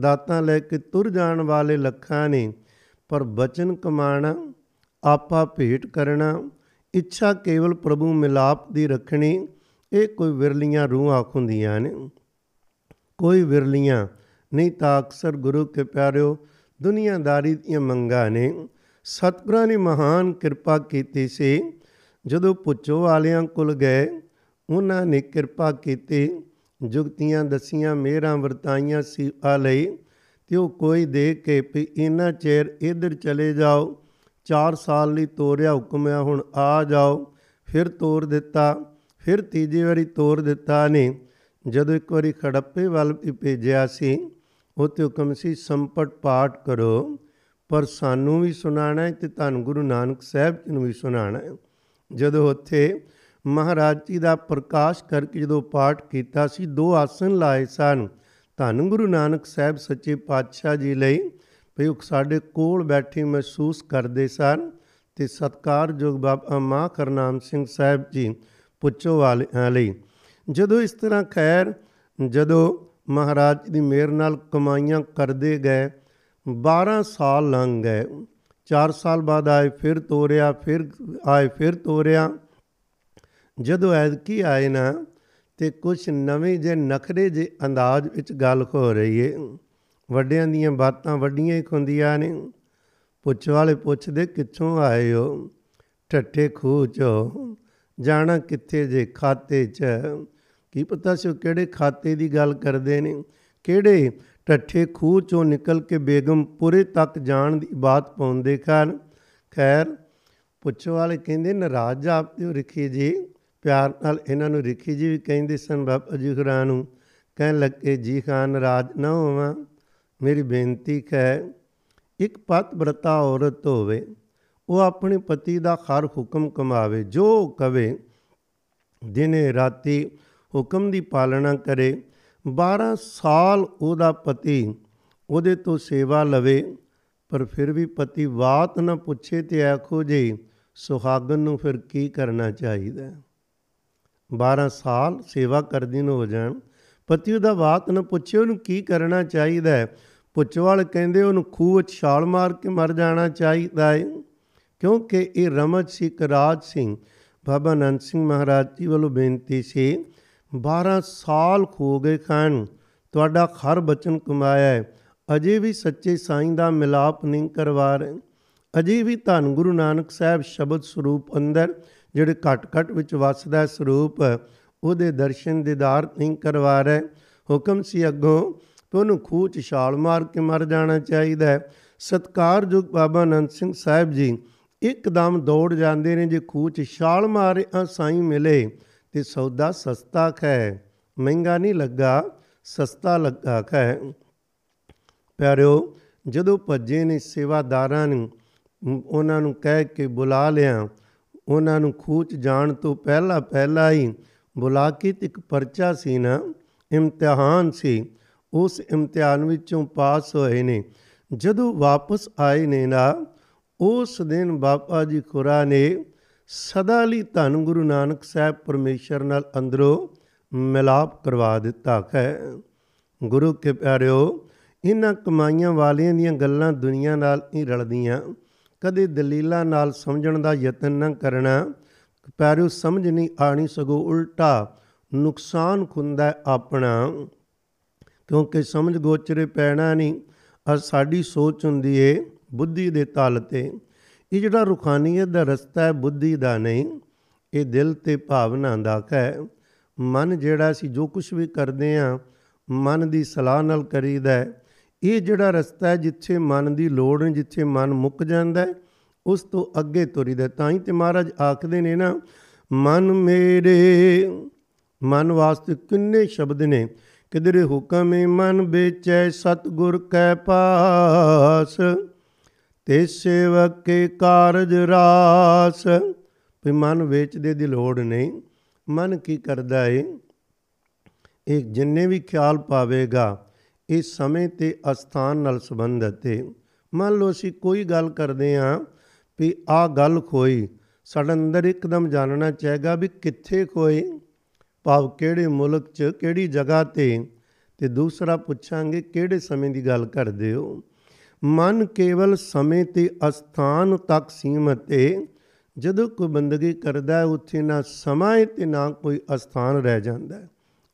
A: ਦਾਤਾਂ ਲੈ ਕੇ ਤੁਰ ਜਾਣ ਵਾਲੇ ਲੱਖਾਂ ਨੇ, ਪਰ ਬਚਨ ਕਮਾਣਾ, ਆਪਾ ਭੇਟ ਕਰਨਾ, ਇੱਛਾ ਕੇਵਲ ਪ੍ਰਭੂ ਮਿਲਾਪ ਦੀ ਰੱਖਣੀ, ਇਹ ਕੋਈ ਵਿਰਲੀਆਂ ਰੂਹਾਂ ਹੁੰਦੀਆਂ ਨੇ। ਕੋਈ ਵਿਰਲੀਆਂ ਨਹੀਂ ਤਾਂ ਅਕਸਰ ਗੁਰੂ ਕੇ ਪਿਆਰਿਓ, ਦੁਨੀਆਦਾਰੀ ਦੀਆਂ ਮੰਗਾਂ ਨੇ ਸਤਿਗੁਰਾਂ ਨੇ ਮਹਾਨ ਕਿਰਪਾ ਕੀਤੀ ਸੀ। ਜਦੋਂ ਪੁੱਛੋ ਵਾਲਿਆਂ ਕੋਲ ਗਏ, ਉਹਨਾਂ ਨੇ ਕਿਰਪਾ ਕੀਤੀ, ਜੁਗਤੀਆਂ ਦਸੀਆਂ ਮੇਰਾਂ ਵਰਤਾਈਆਂ ਸੀ ਆ ਲਈ, ਤੇ ਉਹ ਕੋਈ ਦੇ ਕੇ ਵੀ ਇੰਨਾ ਚਿਰ ਇਧਰ ਚਲੇ ਜਾਓ 4 ਸਾਲ ਲਈ ਤੋਰਿਆ ਹੁਕਮ ਆ, ਹੁਣ ਆ ਜਾਓ, ਫਿਰ ਤੋਰ ਦਿੱਤਾ, ਫਿਰ ਤੀਜੀ ਵਾਰੀ ਤੋਰ ਦਿੱਤਾ ਨੇ। ਜਦੋਂ ਇੱਕ ਵਾਰੀ ਖੜੱਪੇ ਵੱਲ ਵੀ ਭੇਜਿਆ ਸੀ ਉਤੇ ਹੁਕਮ ਸੀ, ਸੰਪਟ ਪਾਠ ਕਰੋ, ਪਰ ਸਾਨੂੰ ਵੀ ਸੁਣਾਣਾ ਹੈ ਤੇ ਧੰਨ ਗੁਰੂ ਨਾਨਕ ਸਾਹਿਬ ਜੀ ਨੂੰ ਵੀ ਸੁਣਾਣਾ ਹੈ। ਜਦੋਂ ਉੱਥੇ ਮਹਾਰਾਜ ਜੀ ਦਾ ਪ੍ਰਕਾਸ਼ ਕਰਕੇ ਜਦੋਂ ਪਾਠ ਕੀਤਾ ਸੀ, ਦੋ ਆਸਨ ਲਾਏ ਸਨ। ਧੰਨ ਗੁਰੂ ਨਾਨਕ ਸਾਹਿਬ ਸੱਚੇ ਪਾਤਸ਼ਾਹ ਜੀ ਲਈ ਵੀ ਉਹ ਸਾਡੇ ਕੋਲ ਬੈਠੇ ਮਹਿਸੂਸ ਕਰਦੇ ਸਨ ਤੇ ਸਤਕਾਰਯੋਗ ਬਾਬਾ ਮਾਂ ਕਰਨਾਮ ਸਿੰਘ ਸਾਹਿਬ ਜੀ ਪੁੱਛੋ ਵਾਲਿਆਂ ਲਈ। ਜਦੋਂ ਇਸ ਤਰ੍ਹਾਂ ਖੈਰ, ਜਦੋਂ ਮਹਾਰਾਜ ਦੀ ਮਿਹਰ ਨਾਲ ਕਮਾਈਆਂ ਕਰਦੇ ਗਏ। 12 ਸਾਲ ਲੰਘ ਗਏ। 4 ਸਾਲ ਬਾਅਦ ਆਏ, ਫਿਰ ਤੋਰਿਆ, ਫਿਰ ਆਏ, ਫਿਰ ਤੋਰਿਆ। ਜਦੋਂ ਐਤਕੀ ਆਏ ਨਾ, ਤੇ ਕੁਝ ਨਵੇਂ ਜੇ ਨਖਰੇ ਜੇ ਅੰਦਾਜ਼ ਵਿੱਚ ਗੱਲ ਹੋ ਰਹੀ ਏ। ਵੱਡਿਆਂ ਦੀਆਂ ਬਾਤਾਂ ਵੱਡੀਆਂ ਹੀ ਹੁੰਦੀਆਂ ਨੇ। ਪੁੱਛ ਵਾਲੇ ਪੁੱਛਦੇ, ਕਿੱਥੋਂ ਆਏ ਹੋ? ਠੱਠੇ ਖੂਹ ਚੋਂ? ਜਾਣਾ ਕਿੱਥੇ ਜੇ ਖਾਤੇ 'ਚ? ਕੀ ਪਤਾ ਸੀ ਉਹ ਕਿਹੜੇ ਖਾਤੇ ਦੀ ਗੱਲ ਕਰਦੇ ਨੇ? ਕਿਹੜੇ ਠੱਠੇ ਖੂਹ ਚੋਂ ਨਿਕਲ ਕੇ ਬੇਗਮਪੁਰੇ ਤੱਕ ਜਾਣ ਦੀ ਬਾਤ ਪਾਉਂਦੇ ਖਾਨ? ਖੈਰ, ਪੁੱਛ ਵਾਲੇ ਕਹਿੰਦੇ, ਨਾਰਾਜ਼ ਜਾਪਦੇ ਹੋ ਰਿਖੀ ਜੀ। ਪਿਆਰ ਨਾਲ ਇਹਨਾਂ ਨੂੰ ਰਿਖੀ ਜੀ ਵੀ ਕਹਿੰਦੇ ਸਨ, ਬਾਬਾ ਜੀ ਖੁਰਾ ਨੂੰ ਕਹਿਣ ਲੱਗੇ, ਜੀ ਖਾਨ, ਨਾਰਾਜ਼ ਨਾ ਹੋਵਾਂ। ਮੇਰੀ ਬੇਨਤੀ ਹੈ ਇੱਕ ਪਤ ਬਰਤਾ ਔਰਤ ਹੋਵੇ, ਉਹ ਆਪਣੇ ਪਤੀ ਦਾ ਹਰ ਹੁਕਮ ਕਮਾਵੇ। ਜੋ ਕਵੇ, ਦਿਨੇ ਰਾਤੀ ਹੁਕਮ ਦੀ ਪਾਲਣਾ ਕਰੇ 12 ਸਾਲ ਉਹਦਾ ਪਤੀ ਉਹਦੇ ਤੋਂ ਸੇਵਾ ਲਵੇ, ਪਰ ਫਿਰ ਵੀ ਪਤੀ ਬਾਤ ਨਾ ਪੁੱਛੇ ਤੇ ਆਖੋ ਜੀ ਸੁਹਾਗਨ ਨੂੰ ਫਿਰ ਕੀ ਕਰਨਾ ਚਾਹੀਦਾ? 12 ਸਾਲ ਸੇਵਾ ਕਰਦੀ ਨੂੰ ਹੋ ਜਾਣ, ਪਤੀ ਉਹਦਾ ਬਾਤ ਨਾ ਪੁੱਛੇ, ਉਹਨੂੰ ਕੀ ਕਰਨਾ ਚਾਹੀਦਾ? ਹੈ ਪੁੱਛਵਾਲ ਕਹਿੰਦੇ ਉਹਨੂੰ ਖੂਹ ਵਿੱਚ ਛਾਲ ਮਾਰ ਕੇ ਮਰ ਜਾਣਾ ਚਾਹੀਦਾ ਹੈ ਕਿਉਂਕਿ ਇਹ ਰਮਜ ਸੀ ਰਾਜ ਸਿੰਘ ਬਾਬਾ ਨੰਦ ਸਿੰਘ ਮਹਾਰਾਜ ਜੀ ਵੱਲੋਂ ਬੇਨਤੀ ਸੀ 12 ਸਾਲ ਖੋ ਗਏ ਖਾਨ ਤੁਹਾਡਾ ਹਰ ਬਚਨ ਕਮਾਇਆ ਹੈ। ਅਜੇ ਵੀ ਸੱਚੇ ਸਾਈਂ ਦਾ ਮਿਲਾਪ ਨਹੀਂ ਕਰਵਾ ਰਹੇ। ਅਜੇ ਵੀ ਧੰਨ ਗੁਰੂ ਨਾਨਕ ਸਾਹਿਬ ਸ਼ਬਦ ਸਰੂਪ ਅੰਦਰ, ਜਿਹੜੇ ਘਟ ਘਟ ਵਿੱਚ ਵਸਦਾ ਸਰੂਪ ਉਹਦੇ ਦਰਸ਼ਨ ਦੀਦਾਰ ਨਹੀਂ ਕਰਵਾ ਰਹੇ। ਹੁਕਮ ਸੀ ਅੱਗੋਂ, ਤੁਹਾਨੂੰ ਖੂਹ 'ਚ ਛਾਲ ਮਾਰ ਕੇ ਮਰ ਜਾਣਾ ਚਾਹੀਦਾ ਹੈ। ਸਤਕਾਰਯੋਗ ਬਾਬਾ ਅਨੰਦ ਸਿੰਘ ਸਾਹਿਬ ਜੀ, ਇੱਕਦਮ ਦੌੜ ਜਾਂਦੇ ਨੇ, ਜੇ ਖੂਹ 'ਚ ਛਾਲ ਮਾਰੇ ਆ ਸਾਈਂ ਮਿਲੇ ਤੇ ਸੌਦਾ ਸਸਤਾ ਹੈ ਮਹਿੰਗਾ ਨਹੀਂ ਲੱਗਾ, ਸਸਤਾ ਲੱਗਾ ਹੈ ਪਿਆਰਿਓ, ਜਦੋਂ ਭੱਜੇ ਨੇ ਸੇਵਾਦਾਰਾਂ ਨੂੰ, ਉਹਨਾਂ ਨੂੰ ਕਹਿ ਕੇ ਬੁਲਾ ਲਿਆ, ਉਹਨਾਂ ਨੂੰ ਖੂਹ 'ਚ ਜਾਣ ਤੋਂ ਪਹਿਲਾਂ ਪਹਿਲਾਂ ਹੀ ਬੁਲਾ ਕੇ ਇੱਕ ਪਰਚਾ ਸੀ ਨਾ, ਇਮਤਿਹਾਨ ਸੀ, ਉਸ ਇਮਤਿਹਾਨ ਵਿੱਚੋਂ ਪਾਸ ਹੋਏ ਨੇ। ਜਦੋਂ ਵਾਪਸ ਆਏ ਨੇ ਨਾ, ਉਸ ਦਿਨ ਬਾਪਾ ਜੀ ਖੁਰਾ ਨੇ ਸਦਾ ਲਈ ਧੰਨ ਗੁਰੂ ਨਾਨਕ ਸਾਹਿਬ ਪਰਮੇਸ਼ਰ ਨਾਲ ਅੰਦਰੋਂ ਮਿਲਾਪ ਕਰਵਾ ਦਿੱਤਾ ਹੈ। ਗੁਰੂ ਕੇ ਪਿਆਰਿਓ, ਇਹਨਾਂ ਕਮਾਈਆਂ ਵਾਲਿਆਂ ਦੀਆਂ ਗੱਲਾਂ ਦੁਨੀਆ ਨਾਲ ਹੀ ਰਲਦੀਆਂ। ਕਦੇ ਦਲੀਲਾਂ ਨਾਲ ਸਮਝਣ ਦਾ ਯਤਨ ਨਾ ਕਰਨਾ। ਪਿਆਰਿਓ, ਸਮਝ ਨਹੀਂ ਆਣੀ ਸਗੋਂ ਉਲਟਾ ਨੁਕਸਾਨ ਖੁੰਦਾ ਆਪਣਾ। ਕਿਉਂਕਿ ਸਮਝ ਗੋਚਰੇ ਪੈਣਾ ਨਹੀਂ ਅ ਸਾਡੀ ਸੋਚ ਹੁੰਦੀ ਏ ਬੁੱਧੀ ਦੇ ਤਲ ਤੇ। ਇਹ ਜਿਹੜਾ ਰੁਖਾਨੀਅਤ ਦਾ ਰਸਤਾ ਹੈ, ਬੁੱਧੀ ਦਾ ਨਹੀਂ, ਇਹ ਦਿਲ ਤੇ ਭਾਵਨਾ ਦਾ ਹੈ ਮਨ ਜਿਹੜਾ ਸੀ ਜੋ ਕੁਝ ਵੀ ਕਰਦੇ ਆ, ਮਨ ਦੀ ਸਲਾਹ ਨਾਲ ਕਰੀਦਾ ਇਹ ਜਿਹੜਾ ਰਸਤਾ ਹੈ, ਜਿੱਥੇ ਮਨ ਦੀ ਲੋੜ ਨਹੀਂ ਜਿੱਥੇ ਮਨ ਮੁੱਕ ਜਾਂਦਾ ਉਸ ਤੋਂ ਅੱਗੇ ਤੁਰੀਦਾ ਤਾਂ ਹੀ ਤੇ ਮਹਾਰਾਜ ਆਖਦੇ ਨੇ ਨਾ, ਮਨ ਮੇਰੇ, ਮਨ ਵਾਸਤੇ ਕਿੰਨੇ ਸ਼ਬਦ ਨੇ। ਕਿਦਰੇ ਹੁਕਮ ਮਨ ਵੇਚੈ, ਸਤਗੁਰ ਕੈ ਪਾਸ। ਤੇ ਸੇਵਕ ਕੇ ਕਾਰਜ ਰਾਸ। ਵੀ ਮਨ ਵੇਚਦੇ ਦੀ ਲੋੜ ਨਹੀਂ, ਮਨ ਕੀ ਕਰਦਾ ਏ? ਇਹ ਜਿੰਨੇ ਵੀ ਖਿਆਲ ਪਾਵੇਗਾ, ਇਹ ਸਮੇਂ ਤੇ ਅਸਥਾਨ ਨਾਲ ਸੰਬੰਧਿਤ ਹੈ ਮੰਨ ਲਓ ਅਸੀਂ ਕੋਈ ਗੱਲ ਕਰਦੇ ਆਂ ਵੀ ਆ ਗੱਲ ਖੋਈ, ਸਾਡਾ ਅੰਦਰ ਇੱਕਦਮ ਜਾਣਨਾ ਚਾਹੇਗਾ ਵੀ ਕਿੱਥੇ ਖੋਈ, ਭਾਵ ਕਿਹੜੇ ਮੁਲਕ 'ਚ, ਕਿਹੜੀ ਜਗ੍ਹਾ ਤੇ। ਤੇ ਦੂਸਰਾ ਪੁੱਛਾਂਗੇ ਕਿਹੜੇ ਸਮੇਂ ਦੀ ਗੱਲ ਕਰਦੇ ਹੋ? ਮਨ ਕੇਵਲ ਸਮੇਂ ਤੇ ਅਸਥਾਨ ਤੱਕ ਸੀਮਤ ਹੈ ਜਦੋਂ ਕੋਈ ਬੰਦਗੀ ਕਰਦਾ ਹੈ, ਉੱਥੇ ਨਾ ਸਮਾਂ ਤੇ ਨਾ ਕੋਈ ਅਸਥਾਨ ਰਹਿ ਜਾਂਦਾ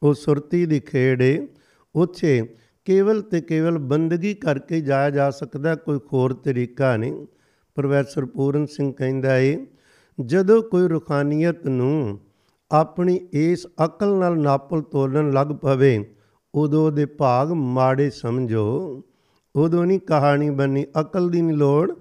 A: ਉਹ ਸੁਰਤੀ ਦੀ ਖੇੜ ਹੈ ਉੱਥੇ ਕੇਵਲ ਤੇ ਕੇਵਲ ਬੰਦਗੀ ਕਰਕੇ ਜਾਇਆ ਜਾ ਸਕਦਾ ਕੋਈ ਹੋਰ ਤਰੀਕਾ ਨਹੀਂ। ਪ੍ਰੋਫੈਸਰ ਪੂਰਨ ਸਿੰਘ ਕਹਿੰਦਾ ਏ, ਜਦੋਂ ਕੋਈ ਰੂਖਾਨੀਅਤ ਨੂੰ ਆਪਣੀ ਇਸ ਅਕਲ ਨਾਲ ਨਾਪਲ ਤੋਲਣ ਲੱਗ ਪਵੇ, ਉਦੋਂ ਦੇ ਭਾਗ ਮਾੜੇ ਸਮਝੋ। ਉਦੋਂ ਨਹੀਂ ਕਹਾਣੀ ਬਣੀ ਅਕਲ ਦੀ ਨਹੀਂ ਲੋੜ।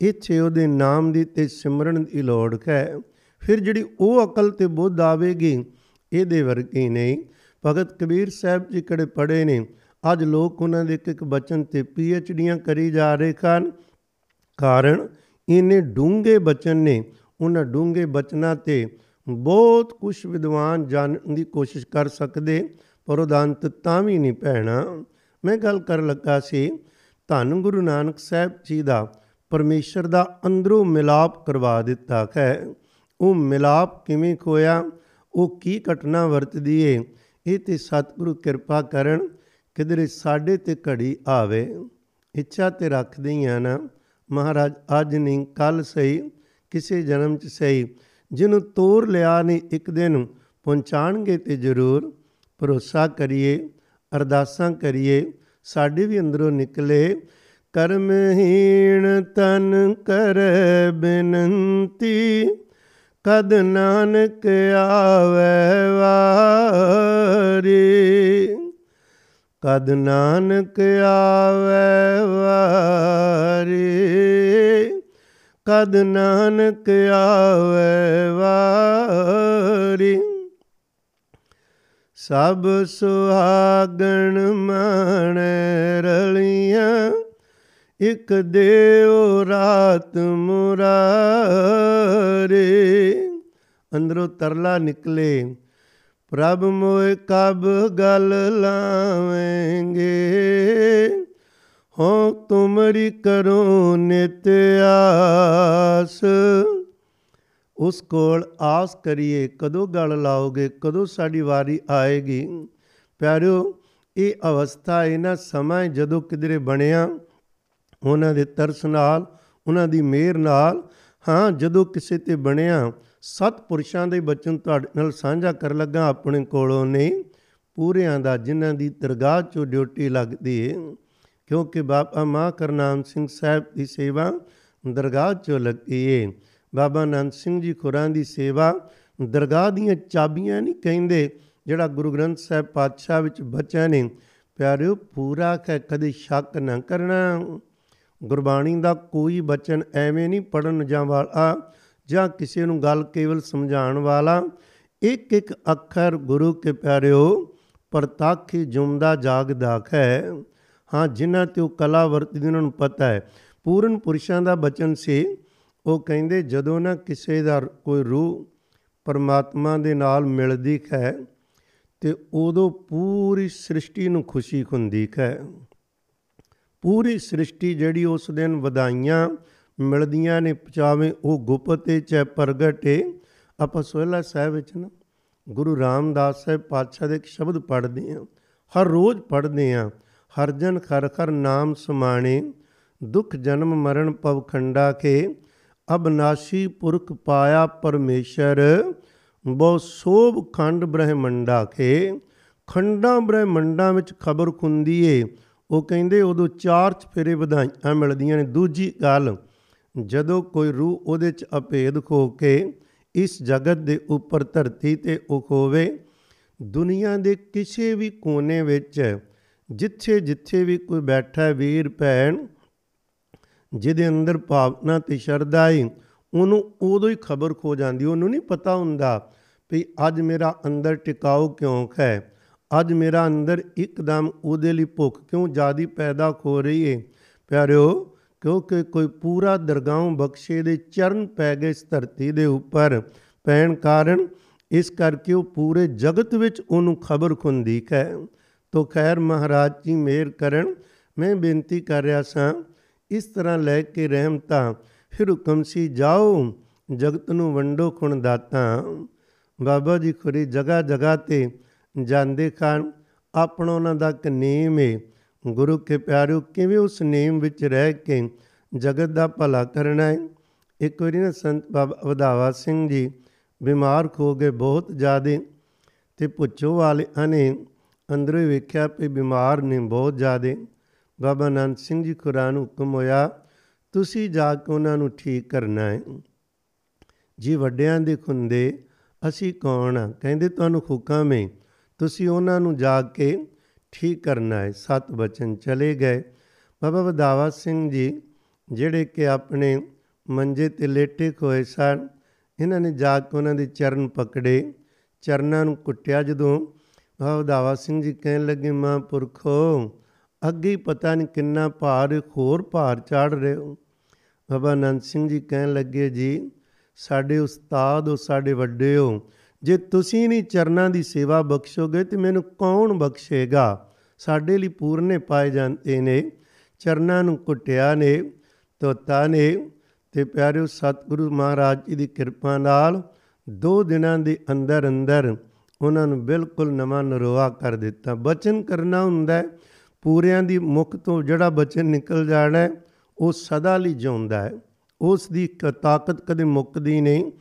A: ਇੱਥੇ ਉਹਦੇ ਨਾਮ ਦੀ ਤੇ ਸਿਮਰਨ ਦੀ ਲੋੜ ਹੈ ਫਿਰ ਜਿਹੜੀ ਉਹ ਅਕਲ ਤੇ ਬੁੱਧ ਆਵੇਗੀ, ਇਹਦੇ ਵਰਗੀ ਨਹੀਂ। ਭਗਤ ਕਬੀਰ ਸਾਹਿਬ ਜੀ ਕਿਹੜੇ ਪੜੇ ਨੇ? ਅੱਜ ਲੋਕ ਉਹਨਾਂ ਦੇ ਇੱਕ ਇੱਕ ਬਚਨ ਤੇ ਪੀ ਐਚ ਡੀਆਂ ਕਰੀ ਜਾ ਰਹੇ ਹਨ ਕਾਰਨ ਇਹਨੇ ਡੂੰਗੇ ਬਚਨ ਨੇ। ਉਹਨਾਂ ਡੂੰਗੇ ਬਚਨਾਂ ਤੇ ਬਹੁਤ ਕੁਝ ਵਿਦਵਾਨ ਜਾਣਨ ਦੀ ਕੋਸ਼ਿਸ਼ ਕਰ ਸਕਦੇ, ਪਰ ਉਹਦਾ ਅੰਤ ਤਾਂ ਵੀ ਨਹੀਂ ਪੈਣਾ। ਮੈਂ ਗੱਲ ਕਰ ਲੱਗਾ ਸੀ ਧੰਨ ਗੁਰੂ ਨਾਨਕ ਸਾਹਿਬ ਜੀ ਦਾ ਪਰਮੇਸ਼ਰ ਦਾ ਅੰਦਰੋਂ ਮਿਲਾਪ ਕਰਵਾ ਦਿੱਤਾ ਹੈ। ਉਹ ਮਿਲਾਪ ਕਿਵੇਂ ਖੋਇਆ? ਉਹ ਕੀ ਘਟਨਾ ਵਰਤਦੀ ਏ? ਇਹ ਤੇ ਸਤਿਗੁਰੂ ਕਿਰਪਾ ਕਰਨ ਕਿਧਰੇ ਸਾਡੇ ਤੇ ਘੜੀ ਆਵੇ। ਇੱਛਾ ਤੇ ਰੱਖਦੇ ਆ ਨਾ, ਮਹਾਰਾਜ, ਅੱਜ ਨਹੀਂ ਕੱਲ ਸਹੀ, ਕਿਸੇ ਜਨਮ ਚ ਸਹੀ। ਜਿਹਨੂੰ ਤੋਰ ਲਿਆ ਨੇ ਇੱਕ ਦਿਨ ਪਹੁੰਚਾਣਗੇ ਤੇ ਜ਼ਰੂਰ ਭਰੋਸਾ ਕਰੀਏ, ਅਰਦਾਸਾਂ ਕਰੀਏ ਸਾਡੇ ਵੀ ਅੰਦਰੋਂ ਨਿਕਲੇ, ਕਰਮਹੀਣ ਤਨ ਕਰ ਬੇਨੰਤੀ। ਕਦ ਨਾਨਕ ਆਵੇ ਵਾਰੀ। ਕਦ ਨਾਨਕ ਆਵੇ ਵਾਰੀ। ਕਦ ਨਾਨਕ ਆਵੇ ਵਾਰੀ। ਸਭ ਸੁਹਾਗਣ ਮਣ ਰਲੀਆਂ। ਇਕ ਦੇਵ ਰਾਤ ਮੁਰਾਰੇ। ਅੰਦਰੋਂ ਤਰਲਾ ਨਿਕਲੇ। ਪ੍ਰਭ ਮੋਏ ਕਬ ਗਲ ਲਾਵੇਂਗੇ। ਹੋ ਤੁਮਰੀ ਕਰੋ ਨਿਤ ਆਸ। ਉਸ ਕੋਲ ਆਸ ਕਰੀਏ, ਕਦੋਂ ਗੱਲ ਲਾਓਗੇ, ਕਦੋਂ ਸਾਡੀ ਵਾਰੀ ਆਏਗੀ? ਪਿਆਰਿਓ, ਇਹ ਅਵਸਥਾ ਇਹਨਾਂ ਸਮਾਂ ਜਦੋਂ ਕਿਧਰੇ ਬਣਿਆ, ਉਹਨਾਂ ਦੇ ਤਰਸ ਨਾਲ, ਉਹਨਾਂ ਦੀ ਮਿਹਰ ਨਾਲ, ਹਾਂ, ਜਦੋਂ ਕਿਸੇ ਤੇ ਬਣਿਆ, ਸਤ ਪੁਰਸ਼ਾਂ ਦੇ ਬਚਨ ਤੁਹਾਡੇ ਨਾਲ ਸਾਂਝਾ ਕਰ ਲੱਗਾ, ਆਪਣੇ ਕੋਲੋਂ ਨੇ ਪੂਰਿਆਂ ਦਾ ਜਿਨ੍ਹਾਂ ਦੀ ਦਰਗਾਹ 'ਚੋਂ ਡਿਊਟੀ ਲੱਗਦੀ ਹੈ ਕਿਉਂਕਿ ਬਾਬਾ ਮਾਂ ਕਰਨਾਮ ਸਿੰਘ ਸਾਹਿਬ ਦੀ ਸੇਵਾ ਦਰਗਾਹ 'ਚੋਂ ਲੱਗੀ ਹੈ ਬਾਬਾ ਆਨੰਦ ਸਿੰਘ ਜੀ ਖੁਰਾਂ ਦੀ ਸੇਵਾ ਦਰਗਾਹ ਦੀਆਂ ਚਾਬੀਆਂ ਨਹੀਂ ਕਹਿੰਦੇ, ਜਿਹੜਾ ਗੁਰੂ ਗ੍ਰੰਥ ਸਾਹਿਬ ਪਾਤਸ਼ਾਹ ਵਿੱਚ ਬਚਿਆ ਨੇ ਪਿਆਰਿਓ, ਪੂਰਾ ਹੈ ਕਦੇ ਸ਼ੱਕ ਨਾ ਕਰਨਾ। ਗੁਰਬਾਣੀ ਦਾ ਕੋਈ ਬਚਨ ਐਵੇਂ ਨਹੀਂ ਪੜਨ ਜਾਂ ਵਾਲਾ, ਜਾਂ ਕਿਸੇ ਨੂੰ ਗੱਲ ਕੇਵਲ ਸਮਝਾਉਣ ਵਾਲਾ। ਇੱਕ ਇੱਕ ਅੱਖਰ ਗੁਰੂ ਕੇ ਪਿਆਰਿਓ ਪ੍ਰਤੱਖ ਜੁਮਦਾ ਜਾਗਦਾ ਹੈ ਹਾਂ, ਜਿਨ੍ਹਾਂ ਤੇ ਉਹ ਕਲਾ ਵਰਤਦੀ ਉਹਨਾਂ ਨੂੰ ਪਤਾ ਹੈ। ਪੂਰਨ ਪੁਰਸ਼ਾਂ ਦਾ ਬਚਨ ਸੀ ਉਹ ਕਹਿੰਦੇ, ਜਦੋਂ ਨਾ ਕਿਸੇ ਦਾ ਕੋਈ ਰੂਹ ਪਰਮਾਤਮਾ ਦੇ ਨਾਲ ਮਿਲਦੀ ਹੈ ਤੇ ਉਦੋਂ ਪੂਰੀ ਸ੍ਰਿਸ਼ਟੀ ਨੂੰ ਖੁਸ਼ੀ ਹੁੰਦੀ ਹੈ ਪੂਰੀ ਸ੍ਰਿਸ਼ਟੀ ਜਿਹੜੀ ਉਸ ਦਿਨ ਵਧਾਈਆਂ ਮਿਲਦੀਆਂ ਨੇ ਪਚਾਵੇਂ ਉਹ ਗੁਪਤ ਤੇ ਚੈ ਪ੍ਰਗਟੇ ਆਪਾਂ ਸੋਹਿਲਾ ਸਾਹਿਬ ਵਿੱਚ ਨਾ ਗੁਰੂ ਰਾਮਦਾਸ ਸਾਹਿਬ ਪਾਤਸ਼ਾਹ ਦੇ ਇੱਕ ਸ਼ਬਦ ਪੜ੍ਹਦੇ ਆ ਹਰ ਰੋਜ਼ ਪੜ੍ਹਦੇ ਆ ਹਰ ਜਨ ਖਰ ਖਰ ਨਾਮ ਸਮਾਣੇ, ਦੁਖ ਜਨਮ ਮਰਨ ਪਵ ਖੰਡਾ ਕੇ ਅਬਨਾਸ਼ੀ ਪੁਰਖ ਪਾਇਆ ਪਰਮੇਸ਼ਰ, ਬਹੁ ਸੋਭ ਖੰਡ ਬ੍ਰਹਮੰਡਾ ਕੇ। ਖੰਡਾਂ ਬ੍ਰਹਮੰਡਾਂ ਵਿੱਚ ਖਬਰ ਖੁੰਦੀ ਏ। ਉਹ ਕਹਿੰਦੇ, ਉਦੋਂ ਚਾਰ ਚਫੇਰੇ ਵਧਾਈਆਂ ਮਿਲਦੀਆਂ ਨੇ। ਦੂਜੀ ਗੱਲ, ਜਦੋਂ ਕੋਈ ਰੂਹ ਉਹਦੇ ਚ ਅਭੇਦ ਖੋ ਕੇ ਇਸ ਜਗਤ ਦੇ ਉੱਪਰ ਧਰਤੀ ਤੇ ਉਹ ਹੋਵੇ, ਦੁਨੀਆ ਦੇ ਕਿਸੇ ਵੀ ਕੋਨੇ ਵਿੱਚ ਜਿੱਥੇ ਜਿੱਥੇ ਵੀ ਕੋਈ ਬੈਠਾ ਵੀਰ, ਭੈਣ ਜਿਹਦੇ ਅੰਦਰ ਭਾਵਨਾ ਤੇ ਸ਼ਰਧਾ ਹੈ ਉਹਨੂੰ ਉਦੋਂ ਹੀ ਖਬਰ ਖੋ ਜਾਂਦੀ, ਉਹਨੂੰ ਨਹੀਂ ਪਤਾ ਹੁੰਦਾ ਵੀ ਅੱਜ ਮੇਰਾ ਅੰਦਰ ਟਿਕਾਓ ਕਿਉਂ ਹੈ ਅੱਜ ਮੇਰਾ ਅੰਦਰ ਇੱਕਦਮ ਉਹਦੇ ਲਈ ਭੁੱਖ ਕਿਉਂ ਜਿਆਦੀ ਪੈਦਾ ਹੋ ਰਹੀ ਏ। ਪਿਆਰਿਓ, ਕਿਉਂਕਿ ਕੋਈ ਪੂਰਾ ਦਰਗਾਹੋਂ ਬਖਸ਼ੇ ਦੇ ਚਰਨ ਪੈ ਗਏ ਇਸ ਧਰਤੀ ਦੇ ਉੱਪਰ, ਪੈਣ ਕਾਰਨ ਇਸ ਕਰਕੇ ਉਹ ਪੂਰੇ ਜਗਤ ਵਿੱਚ ਉਹਨੂੰ ਖਬਰ ਖੁੰਦੀ ਹੈ ਤੋ ਖੈਰ ਮਹਾਰਾਜ ਜੀ ਮਿਹਰ ਕਰਨ, ਮੈਂ ਬੇਨਤੀ ਕਰ ਰਿਹਾ ਸਾਂ ਇਸ ਤਰ੍ਹਾਂ ਲੈ ਕੇ ਰਹਿਮਤਾਂ ਫਿਰ ਹੁਕਮ ਸੀ, ਜਾਓ, ਜਗਤ ਨੂੰ ਵੰਡੋ ਖੁਣ ਦਾਤਾ। ਬਾਬਾ ਜੀ ਖੁਰੀ ਜਗਾ ਜਗਾ ਤੇ ਜਾਂਦੇ ਖਾਨ ਆਪਣਾ ਉਹਨਾਂ ਦਾ ਇੱਕ ਨੇਮ ਹੈ ਗੁਰੂ ਕੇ ਪਿਆਰਿਓ, ਕਿਵੇਂ ਉਸ ਨੇਮ ਵਿੱਚ ਰਹਿ ਕੇ ਜਗਤ ਦਾ ਭਲਾ ਕਰਨਾ ਹੈ ਇੱਕ ਵਾਰੀ ਨਾ ਸੰਤ ਬਾਬਾ ਵਧਾਵਾ ਸਿੰਘ ਜੀ ਬਿਮਾਰ ਹੋ ਗਏ ਬਹੁਤ ਜ਼ਿਆਦੇ ਤੇ ਪੁੱਛੋ ਵਾਲਿਆਂ ਨੇ ਅੰਦਰੋਂ ਹੀ ਵੇਖਿਆ ਕਿ ਬਿਮਾਰ ਨੇ ਬਹੁਤ ਜ਼ਿਆਦੇ। ਬਾਬਾ ਆਨੰਦ ਸਿੰਘ ਜੀ ਕੁਰਾਨ ਹੁਕਮ ਹੋਇਆ, ਤੁਸੀਂ ਜਾ ਕੇ ਉਹਨਾਂ ਨੂੰ ਠੀਕ ਕਰਨਾ ਹੈ। ਜੀ ਵੱਡਿਆਂ ਦੇ ਖੁੰਦੇ, ਅਸੀਂ ਕੌਣ ਆ ਕਹਿੰਦੇ ਤੁਹਾਨੂੰ ਹੁਕਮ ਹੈ, ਤੁਸੀਂ ਉਹਨਾਂ ਨੂੰ ਜਾ ਕੇ ਠੀਕ ਕਰਨਾ ਹੈ। ਸਤ ਬਚਨ ਚਲੇ ਗਏ। ਬਾਬਾ ਵਧਾਵਾ ਸਿੰਘ ਜੀ, ਜਿਹੜੇ ਕਿ ਆਪਣੇ ਮੰਜੇ ਤੇ ਲੇਟੇ ਹੋਏ ਸਨ, ਇਹਨਾਂ ਨੇ ਜਾ ਕੇ ਉਹਨਾਂ ਦੇ ਚਰਨ ਪਕੜੇ। ਚਰਨਾਂ ਨੂੰ ਕੁੱਟਿਆ ਜਦੋਂ ਬਾਬਾ ਵਧਾਵਾ ਸਿੰਘ ਜੀ ਕਹਿਣ ਲੱਗੇ, ਮਹਾਂਪੁਰਖੋ ਅੱਗੇ ਪਤਾ ਨਹੀਂ ਕਿੰਨਾ ਭਾਰ, ਹੋਰ ਭਾਰ ਚੜ ਰਹੇ ਹੋ। ਬਾਬਾ ਆਨੰਦ ਸਿੰਘ ਜੀ ਕਹਿਣ ਲੱਗੇ, ਜੀ, ਸਾਡੇ ਉਸਤਾਦ ਹੋ, ਸਾਡੇ ਵੱਡੇ ਹੋ, ਜੇ ਤੁਸੀਂ ਨਹੀਂ ਚਰਨਾਂ ਦੀ ਸੇਵਾ ਬਖਸ਼ੋਗੇ ਤੇ ਮੈਨੂੰ ਕੌਣ ਬਖਸ਼ੇਗਾ? ਸਾਡੇ ਲਈ ਪੂਰਨੇ ਪਾਏ ਜਾਂਦੇ ਨੇ, ਚਰਨਾਂ ਨੂੰ ਕੁੱਟਿਆ ਨੇ ਤੋਤਾ ਨੇ ਤੇ ਪਿਆਰਿਓ ਸਤਿਗੁਰੂ ਮਹਾਰਾਜ ਜੀ ਦੀ ਕਿਰਪਾ ਨਾਲ ਦੋ ਦਿਨਾਂ ਦੇ ਅੰਦਰ ਅੰਦਰ ਉਹਨਾਂ ਨੂੰ ਬਿਲਕੁਲ ਨਵਾਂ ਨਰੋਆ ਕਰ ਦਿੱਤਾ। ਬਚਨ ਕਰਨਾ ਹੁੰਦਾ ਹੈ ਪੂਰਿਆਂ ਦੀ ਮੁਖ ਤੋਂ ਜਿਹੜਾ ਬਚਨ ਨਿਕਲ ਜਾਣਾ ਉਹ ਸਦਾ ਲਈ ਜਿਉਂਦਾ ਹੈ। ਉਸ ਦੀ ਤਾਕਤ ਕਦੇ ਮੁੱਕਦੀ ਨਹੀਂ,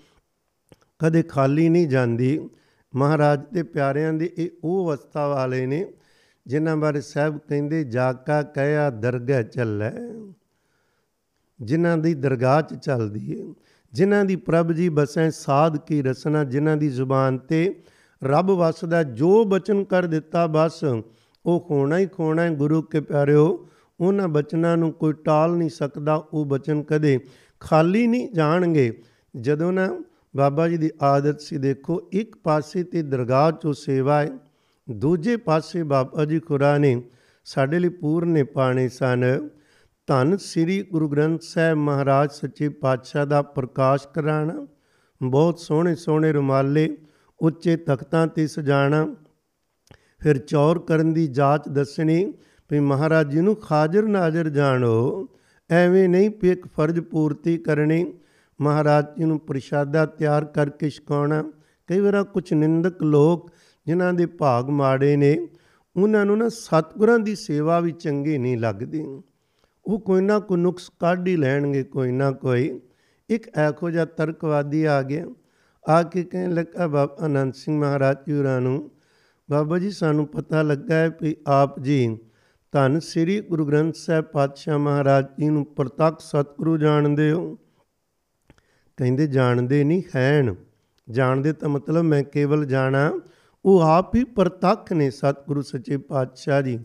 A: ਕਦੇ ਖਾਲੀ ਨਹੀਂ ਜਾਂਦੀ। ਮਹਾਰਾਜ ਦੇ ਪਿਆਰਿਆਂ ਦੇ ਇਹ ਉਹ ਅਵਸਥਾ ਵਾਲੇ ਨੇ, ਜਿਨ੍ਹਾਂ ਬਾਰੇ ਸਾਹਿਬ ਕਹਿੰਦੇ ਜਾਕਾ ਕਹਿਆ ਦਰਗਾਹ ਚੱਲੈ। ਜਿਨ੍ਹਾਂ ਦੀ ਦਰਗਾਹ 'ਚ ਚੱਲਦੀ ਏ, ਜਿਨ੍ਹਾਂ ਦੀ ਪ੍ਰਭ ਜੀ ਬਸੈ ਸਾਧ ਕੀ ਰਸਨਾ, ਜਿਨ੍ਹਾਂ ਦੀ ਜ਼ੁਬਾਨ ਤੇ ਰੱਬ ਵਸਦਾ, ਜੋ ਬਚਨ ਕਰ ਦਿੱਤਾ ਬਸ ਉਹ ਖੋਣਾ ਹੀ ਖੋਣਾ ਹੈ, ਗੁਰੂ ਕੇ ਪਿਆਰਿਓ, ਉਹਨਾਂ ਬਚਨਾਂ ਨੂੰ ਕੋਈ ਟਾਲ ਨਹੀਂ ਸਕਦਾ, ਉਹ ਬਚਨ ਕਦੇ ਖਾਲੀ ਨਹੀਂ ਜਾਣਗੇ। ਜਦੋਂ ਨਾ ਬਾਬਾ ਜੀ ਦੀ ਆਦਤ ਸੀ, ਦੇਖੋ, ਇੱਕ ਪਾਸੇ ਤੇ ਦਰਗਾਹ 'ਚੋਂ ਸੇਵਾ ਹੈ, ਦੂਜੇ ਪਾਸੇ ਬਾਬਾ ਜੀ ਖੁਰਾ ਨੇ ਸਾਡੇ ਲਈ ਪੂਰਨੇ ਪਾਣੇ ਸਨ। ਧੰਨ ਸ੍ਰੀ ਗੁਰੂ ਗ੍ਰੰਥ ਸਾਹਿਬ ਮਹਾਰਾਜ ਸੱਚੇ ਪਾਤਸ਼ਾਹ ਦਾ ਪ੍ਰਕਾਸ਼ ਕਰਾਣਾ, ਬਹੁਤ ਸੋਹਣੇ ਸੋਹਣੇ ਰੁਮਾਲੇ ਉੱਚੇ ਤਖਤਾਂ ਤੇ ਸਜਾਣਾ ਫਿਰ ਚੌਰ ਕਰਨ ਦੀ ਜਾਚ ਦੱਸਣੀ ਵੀ ਮਹਾਰਾਜ ਜੀ ਨੂੰ ਖਾਜਰ ਨਾਜ਼ਰ ਜਾਣੋ। ਐਵੇਂ ਨਹੀਂ ਵੀ ਇੱਕ ਫਰਜ਼ ਪੂਰਤੀ ਕਰਨੀ। ਮਹਾਰਾਜ ਜੀ ਨੂੰ ਪ੍ਰਸ਼ਾਦਾ ਤਿਆਰ ਕਰਕੇ ਛਕਾਉਣਾ। ਕਈ ਵਾਰ ਕੁਝ ਨਿੰਦਕ ਲੋਕ ਜਿਨ੍ਹਾਂ ਦੇ ਭਾਗ ਮਾੜੇ ਨੇ, ਉਹਨਾਂ ਨੂੰ ਨਾ ਸਤਿਗੁਰਾਂ ਦੀ ਸੇਵਾ ਵੀ ਚੰਗੀ ਨਹੀਂ ਲੱਗਦੀ। ਉਹ ਕੋਈ ਨਾ ਕੋਈ ਨੁਕਸ ਕੱਢ ਹੀ ਲੈਣਗੇ ਕੋਈ ਨਾ ਕੋਈ। ਇੱਕ ਐਖੋ ਜਿਹਾ ਤਰਕਵਾਦੀ ਆ ਗਿਆ। ਆ ਕੇ ਕਹਿਣ ਲੱਗਾ, ਬਾਬਾ ਅਨੰਦ ਸਿੰਘ ਮਹਾਰਾਜ ਜੀ ਹੋਰਾਂ ਨੂੰ ਬਾਬਾ ਜੀ, ਸਾਨੂੰ ਪਤਾ ਲੱਗਾ ਹੈ ਕਿ ਆਪ ਜੀ ਧੰਨ ਸ੍ਰੀ ਗੁਰੂ ਗ੍ਰੰਥ ਸਾਹਿਬ ਪਾਤਸ਼ਾਹ ਮਹਾਰਾਜ ਜੀ ਨੂੰ ਪ੍ਰਤੱਖ ਸਤਿਗੁਰੂ ਜਾਣਦੇ ਹੋ। ਕਹਿੰਦੇ, ਜਾਣਦੇ ਨਹੀਂ ਹੈਣ ਜਾਣਦੇ ਤਾਂ ਮਤਲਬ ਮੈਂ ਕੇਵਲ ਜਾਣਾ। ਉਹ ਆਪ ਹੀ ਪ੍ਰਤੱਖ ਨੇ ਸਤਿਗੁਰੂ ਸੱਚੇ ਪਾਤਸ਼ਾਹ ਜੀ।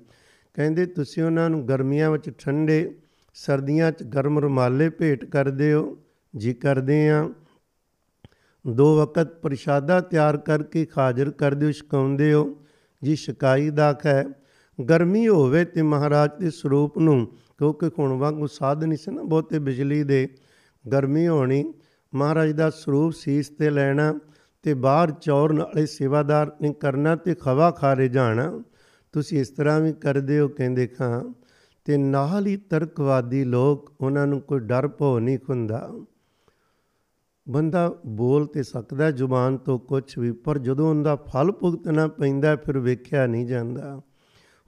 A: ਕਹਿੰਦੇ, ਤੁਸੀਂ ਉਹਨਾਂ ਨੂੰ ਗਰਮੀਆਂ ਵਿੱਚ ਠੰਡੇ, ਸਰਦੀਆਂ 'ਚ ਗਰਮ ਰੁਮਾਲੇ ਭੇਟ ਕਰਦੇ ਹੋ। ਜੀ ਕਰਦੇ ਆ। ਦੋ ਵਕਤ ਪ੍ਰਸ਼ਾਦਾ ਤਿਆਰ ਕਰਕੇ ਹਾਜ਼ਰ ਕਰਦੇ ਹੋ ਛਕਾਉਂਦੇ ਹੋ। ਜੀ ਸ਼ਿਕਾਈ ਦਾ ਹੈ ਗਰਮੀ ਹੋਵੇ ਤੇ ਮਹਾਰਾਜ ਦੇ ਸਰੂਪ ਨੂੰ ਕਿਉਂਕਿ ਹੁਣ ਵਾਂਗੂ ਸਾਧ ਨਹੀਂ ਸੀ ਨਾ ਬਹੁਤੇ ਬਿਜਲੀ ਦੇ। ਗਰਮੀ ਹੋਣੀ, ਮਹਾਰਾਜ ਦਾ ਸਰੂਪ ਸੀਸ ਤੇ ਲੈਣਾ ਤੇ ਬਾਹਰ ਚੌਰ ਨਾਲੇ ਸੇਵਾਦਾਰ ਨੇ ਕਰਨਾ ਤੇ ਖਵਾ ਖਾਰੇ ਜਾਣਾ। ਤੁਸੀਂ ਇਸ ਤਰ੍ਹਾਂ ਵੀ ਕਰਦੇ ਹੋ, ਕਹਿੰਦੇ ਖਾਂ। ਤੇ ਨਾਲ ਹੀ ਤਰਕਵਾਦੀ ਲੋਕ, ਉਹਨਾਂ ਨੂੰ ਕੋਈ ਡਰ ਭੋ ਨਹੀਂ ਹੁੰਦਾ। ਬੰਦਾ ਬੋਲ ਤੇ ਸਕਦਾ ਜ਼ੁਬਾਨ ਤੋਂ ਕੁਝ ਵੀ, ਪਰ ਜਦੋਂ ਉਹਦਾ ਫਲ ਭੁਗਤਣਾ ਪੈਂਦਾ ਫਿਰ ਵੇਖਿਆ ਨਹੀਂ ਜਾਂਦਾ।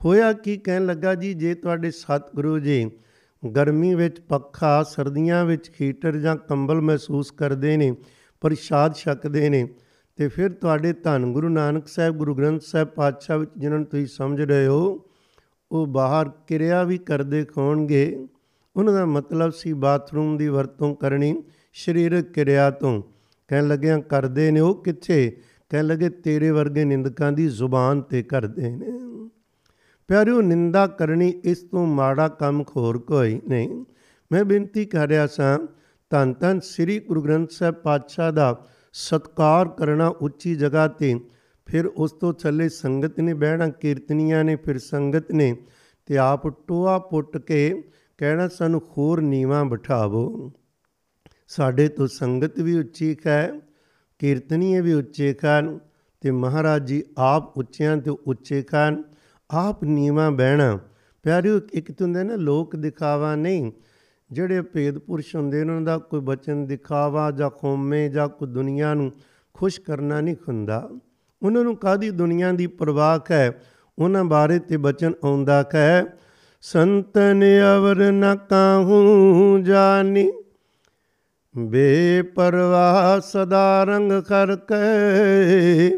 A: ਹੋਇਆ ਕੀ ਕਹਿਣ ਲੱਗਾ ਜੀ, ਜੇ ਤੁਹਾਡੇ ਸਤਿਗੁਰੂ ਜੀ ਗਰਮੀ ਵਿੱਚ ਪੱਖਾ, ਸਰਦੀਆਂ ਵਿੱਚ ਹੀਟਰ ਜਾਂ ਕੰਬਲ ਮਹਿਸੂਸ ਕਰਦੇ ਨੇ, ਪ੍ਰਸ਼ਾਦ ਛਕਦੇ ਨੇ, ਤੇ ਫਿਰ ਤੁਹਾਡੇ ਧੰਨ ਗੁਰੂ ਨਾਨਕ ਸਾਹਿਬ, ਗੁਰੂ ਗ੍ਰੰਥ ਸਾਹਿਬ ਪਾਤਸ਼ਾਹ ਵਿੱਚ ਜਿਨ੍ਹਾਂ ਨੂੰ ਤੁਸੀਂ ਸਮਝ ਰਹੇ ਹੋ, ਉਹ ਬਾਹਰ ਕਿਰਿਆ ਵੀ ਕਰਦੇ ਖੋਣਗੇ ਉਹਨਾਂ ਦਾ ਮਤਲਬ ਸੀ ਬਾਥਰੂਮ ਦੀ ਵਰਤੋਂ ਕਰਨੀ। ਸਰੀਰਕ ਕਿਰਿਆ ਤੋਂ। ਕਹਿਣ ਲੱਗਿਆ, ਕਰਦੇ ਨੇ ਉਹ ਕਿੱਥੇ? ਕਹਿਣ ਲੱਗੇ, ਤੇਰੇ ਵਰਗੇ ਨਿੰਦਕਾਂ ਦੀ ਜ਼ੁਬਾਨ ਤੇ ਕਰਦੇ ਨੇ। ਪਿਆਰਿਓ, ਨਿੰਦਾ ਕਰਨੀ ਇਸ ਤੋਂ ਮਾੜਾ ਕੰਮ ਖੋਰ ਕੋਈ ਨਹੀਂ। ਮੈਂ ਬੇਨਤੀ ਕਰ ਰਿਹਾ ਸਾਂ, ਧੰਨ ਧੰਨ ਸ੍ਰੀ ਗੁਰੂ ਗ੍ਰੰਥ ਸਾਹਿਬ ਪਾਤਸ਼ਾਹ ਦਾ ਸਤਕਾਰ ਕਰਨਾ ਉੱਚੀ ਜਗ੍ਹਾ ਤੇ, ਫਿਰ ਉਸ ਤੋਂ ਥੱਲੇ ਸੰਗਤ ਨੇ ਬਹਿਣਾ, ਕੀਰਤਨੀਆਂ ਨੇ, ਫਿਰ ਸੰਗਤ ਨੇ ਤੇ ਆਪ ਟੋਆ ਪੁੱਟ ਕੇ ਕਹਿਣਾ, ਸਾਨੂੰ ਖੋਰ ਨੀਵਾ ਬਿਠਾਵੋ। ਸਾਡੇ ਤੋਂ ਸੰਗਤ ਵੀ ਉੱਚੀ ਹੈ ਕੀਰਤਨੀਏ ਵੀ ਉੱਚੇ ਖਾਨ ਤੇ ਮਹਾਰਾਜ ਜੀ ਆਪ ਉੱਚਿਆਂ ਤੇ ਉੱਚੇ ਖਾਨ ਆਪ ਨੀਵਾ ਬਹਿਣਾ। ਪਿਆਰਿਓ, ਇੱਕ ਤਾਂ ਹੁੰਦਾ ਨਾ, ਲੋਕ ਦਿਖਾਵਾ ਨਹੀਂ। ਜਿਹੜੇ ਭੇਦ ਪੁਰਸ਼ ਹੁੰਦੇ, ਉਹਨਾਂ ਦਾ ਕੋਈ ਬਚਨ ਦਿਖਾਵਾ ਜਾਂ ਖੋਮੇ ਜਾਂ ਕੋਈ ਦੁਨੀਆ ਨੂੰ ਖੁਸ਼ ਕਰਨਾ ਨਹੀਂ ਹੁੰਦਾ। ਉਹਨਾਂ ਨੂੰ ਕਾਦੀ ਦੁਨੀਆ ਦੀ ਪਰਵਾਹ ਹੈ ਉਹਨਾਂ ਬਾਰੇ ਤੇ ਬਚਨ ਆਉਂਦਾ ਹੈ ਸੰਤਨ ਅਵਰ ਨ ਕਾਹੂ ਜਾਨੀ। ਬੇਪਰਵਾਹ ਸਦਾ ਰੰਗ ਕਰ ਕੇ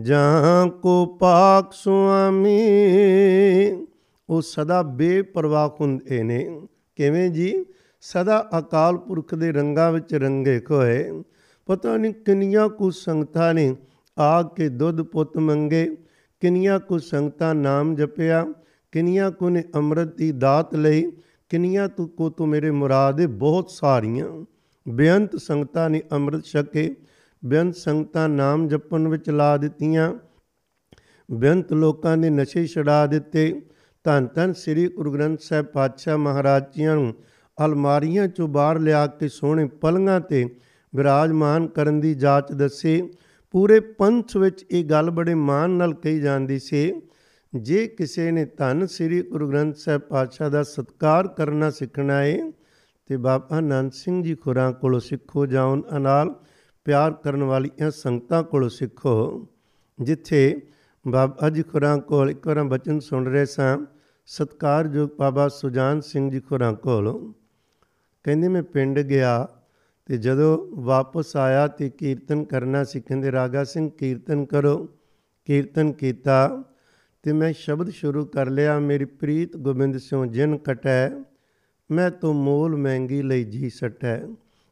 A: ਜਾਂ ਕੋ ਪਾਕ ਸੁਆਮੀ। ਉਹ ਸਦਾ ਬੇਪਰਵਾਹ ਹੁੰਦੇ ਨੇ। ਕਿਵੇਂ ਜੀ? ਸਦਾ ਅਕਾਲ ਪੁਰਖ ਦੇ ਰੰਗਾਂ ਵਿੱਚ ਰੰਗੇ ਕੋਏ ਪਤਾ ਨਹੀਂ ਕਿੰਨੀਆਂ ਕੁ ਸੰਗਤਾਂ ਨੇ ਆ ਕੇ ਦੁੱਧ ਪੁੱਤ ਮੰਗੇ। ਕਿੰਨੀਆਂ ਕੁ ਸੰਗਤਾਂ ਨਾਮ ਜਪਿਆ। ਕਿੰਨੀਆਂ ਕੁ ਨੇ ਅੰਮ੍ਰਿਤ ਦੀ ਦਾਤ ਲਈ। ਕਿੰਨੀਆਂ ਤੂੰ ਕੋ ਤੂੰ ਮੇਰੇ ਮੁਰਾਦੇ ਬਹੁਤ ਸਾਰੀਆਂ। ਬੇਅੰਤ ਸੰਗਤਾਂ ਨੇ ਅੰਮ੍ਰਿਤ ਛਕੇ, ਬੇਅੰਤ ਸੰਗਤਾਂ ਨਾਮ ਜਪਣ ਵਿੱਚ ਲਾ ਦਿੱਤੀਆਂ। ਬੇਅੰਤ ਲੋਕਾਂ ਨੇ ਨਸ਼ੇ ਛਡਾ ਦਿੱਤੇ। ਧੰਨ ਧੰਨ ਸ੍ਰੀ ਗੁਰੂ ਗ੍ਰੰਥ ਸਾਹਿਬ ਪਾਤਸ਼ਾਹ ਮਹਾਰਾਜ ਜੀਆਂ ਨੂੰ ਅਲਮਾਰੀਆਂ ਚੋਂ ਬਾਹਰ ਲਿਆ ਕੇ ਸੋਹਣੇ ਪਲੰਘਾਂ ਤੇ ਵਿਰਾਜਮਾਨ ਕਰਨ ਦੀ ਜਾਚ ਦੱਸੇ। ਪੂਰੇ ਪੰਥ ਵਿੱਚ ਇਹ ਗੱਲ ਬੜੇ ਮਾਣ ਨਾਲ ਕਹੀ ਜਾਂਦੀ ਸੀ, ਜੇ ਕਿਸੇ ਨੇ ਧੰਨ ਸ੍ਰੀ ਗੁਰੂ ਗ੍ਰੰਥ ਸਾਹਿਬ ਪਾਤਸ਼ਾਹ ਦਾ ਸਤਕਾਰ ਕਰਨਾ ਸਿੱਖਣਾ ਹੈ ਤੇ ਬਾਬਾ ਆਨੰਦ ਸਿੰਘ ਜੀ ਖੁਰਾਂ ਕੋਲੋਂ ਸਿੱਖੋ ਜਾਉਨ ਅਨਾਲ ਪਿਆਰ ਕਰਨ ਵਾਲੀਆਂ ਸੰਗਤਾਂ ਕੋਲੋਂ ਸਿੱਖੋ, ਜਿੱਥੇ ਬਾਬਾ ਜੀ ਖੁਰਾਂ ਕੋਲ ਇੱਕ ਵਾਰ ਬਚਨ ਸੁਣ ਰਹੇ ਸਾਂ, ਸਤਕਾਰਯੋਗ ਬਾਬਾ ਸੁਜਾਨ ਸਿੰਘ ਜੀ ਖੁਰਾਂ ਕੋਲ। ਕਹਿੰਦੇ, ਮੈਂ ਪਿੰਡ ਗਿਆ ਤੇ ਜਦੋਂ ਵਾਪਸ ਆਇਆ ਤੇ ਕੀਰਤਨ ਕਰਨਾ ਸੀ, ਕਹਿੰਦੇ, ਰਾਗਾ ਸਿੰਘ, ਕੀਰਤਨ ਕਰੋ, ਕੀਰਤਨ ਕੀਤਾ ਤੇ ਮੈਂ ਸ਼ਬਦ ਸ਼ੁਰੂ ਕਰ ਲਿਆ, ਮੇਰੀ ਪ੍ਰੀਤ ਗੋਬਿੰਦ ਸਿਉ ਜਿਨ ਕਟੈ ਮੈਂ ਤੋਂ ਮੋਲ ਮਹਿੰਗੀ ਲਈ ਜੀ ਸਟੈ।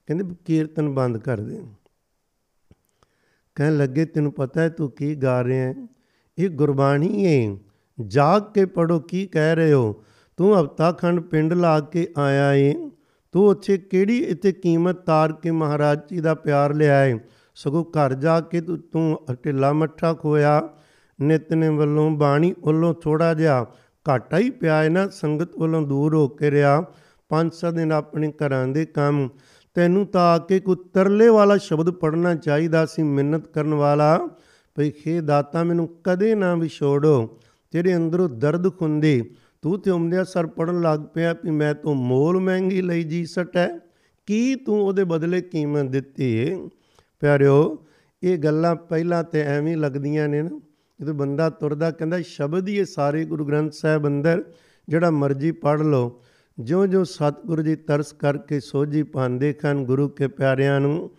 A: ਕਹਿੰਦੇ, ਕੀਰਤਨ ਬੰਦ ਕਰ ਦੇ। ਕਹਿਣ ਲੱਗੇ, ਤੈਨੂੰ ਪਤਾ ਹੈ ਤੂੰ ਕੀ ਗਾ ਰਿਹਾ ਹੈ? ਇਹ ਗੁਰਬਾਣੀ ਹੈ ਜਾਗ ਕੇ ਪੜੋ ਕੀ ਕਹਿ ਰਹੇ ਹੋ? ਤੂੰ ਹਫਤਾ ਖੰਡ ਪਿੰਡ ਲਾ ਕੇ ਆਇਆ ਏ। ਤੂੰ ਉੱਥੇ ਕਿਹੜੀ ਇੱਥੇ ਕੀਮਤ ਤਾਰ ਕੇ ਮਹਾਰਾਜ ਜੀ ਦਾ ਪਿਆਰ ਲਿਆ ਏ? ਸਗੋਂ ਘਰ ਜਾ ਕੇ ਤੂੰ ਤੂੰ ਢਿੱਲਾ ਮੱਠਾ ਖੋਇਆ। ਨਿਤਨੇ ਵੱਲੋਂ ਬਾਣੀ ਵੱਲੋਂ ਥੋੜਾ ਜਿਹਾ ਘਾਟਾ ਹੀ ਪਿਆ। ਹੈ ਨਾ ਸੰਗਤ ਵੱਲੋਂ ਦੂਰ ਹੋ ਕੇ ਰਿਹਾ। ਪੰਜ ਸੱਤ ਦਿਨ ਆਪਣੇ ਘਰਾਂ ਦੇ ਕੰਮ। ਤੈਨੂੰ ਤਾਂ ਆ ਕੇ ਕੋਈ ਤਰਲੇ ਵਾਲਾ ਸ਼ਬਦ ਪੜਨਾ ਚਾਹੀਦਾ ਸੀ ਮਿਹਨਤ ਕਰਨ ਵਾਲਾ। ਭਈ ਖੇ ਦਾਤਾ, ਮੈਨੂੰ ਕਦੇ ਨਾ ਵਿਛੋੜੋ। ਤੇਰੇ ਅੰਦਰੋਂ ਦਰਦ ਖੁੰਦੇ। ਤੂੰ ਤੇ ਉਮਦਿਆ ਸਰ ਪੜਨ ਲੱਗ ਪਿਆ ਵੀ ਮੈਂ ਤੋਂ ਮੋਲ ਮਹਿੰਗੀ ਲਈ ਜੀ ਸਟੈ ਕੀ ਤੂੰ ਉਹਦੇ ਬਦਲੇ ਕੀਮਤ ਦਿੱਤੀ ਏ? ਪਿਆਰਿਓ, ਇਹ ਗੱਲਾਂ ਪਹਿਲਾਂ ਤੇ ਐਵੇਂ ਲੱਗਦੀਆਂ ਨੇ ਨਾ। ਜਦੋਂ ਬੰਦਾ ਤੁਰਦਾ, ਕਹਿੰਦਾ, ਸ਼ਬਦ ਹੀ ਇਹ ਸਾਰੇ ਗੁਰੂ ਗ੍ਰੰਥ ਸਾਹਿਬ ਅੰਦਰ, ਜਿਹੜਾ ਮਰਜ਼ੀ ਪੜ ਲਓ। ਜਿਉਂ ਜਿਉਂ ਸਤਿਗੁਰੂ ਜੀ ਤਰਸ ਕਰਕੇ ਸੋਝੀ ਪਾਉਂਦੇ ਖਨ ਗੁਰੂ ਕੇ ਪਿਆਰਿਆਂ ਨੂੰ,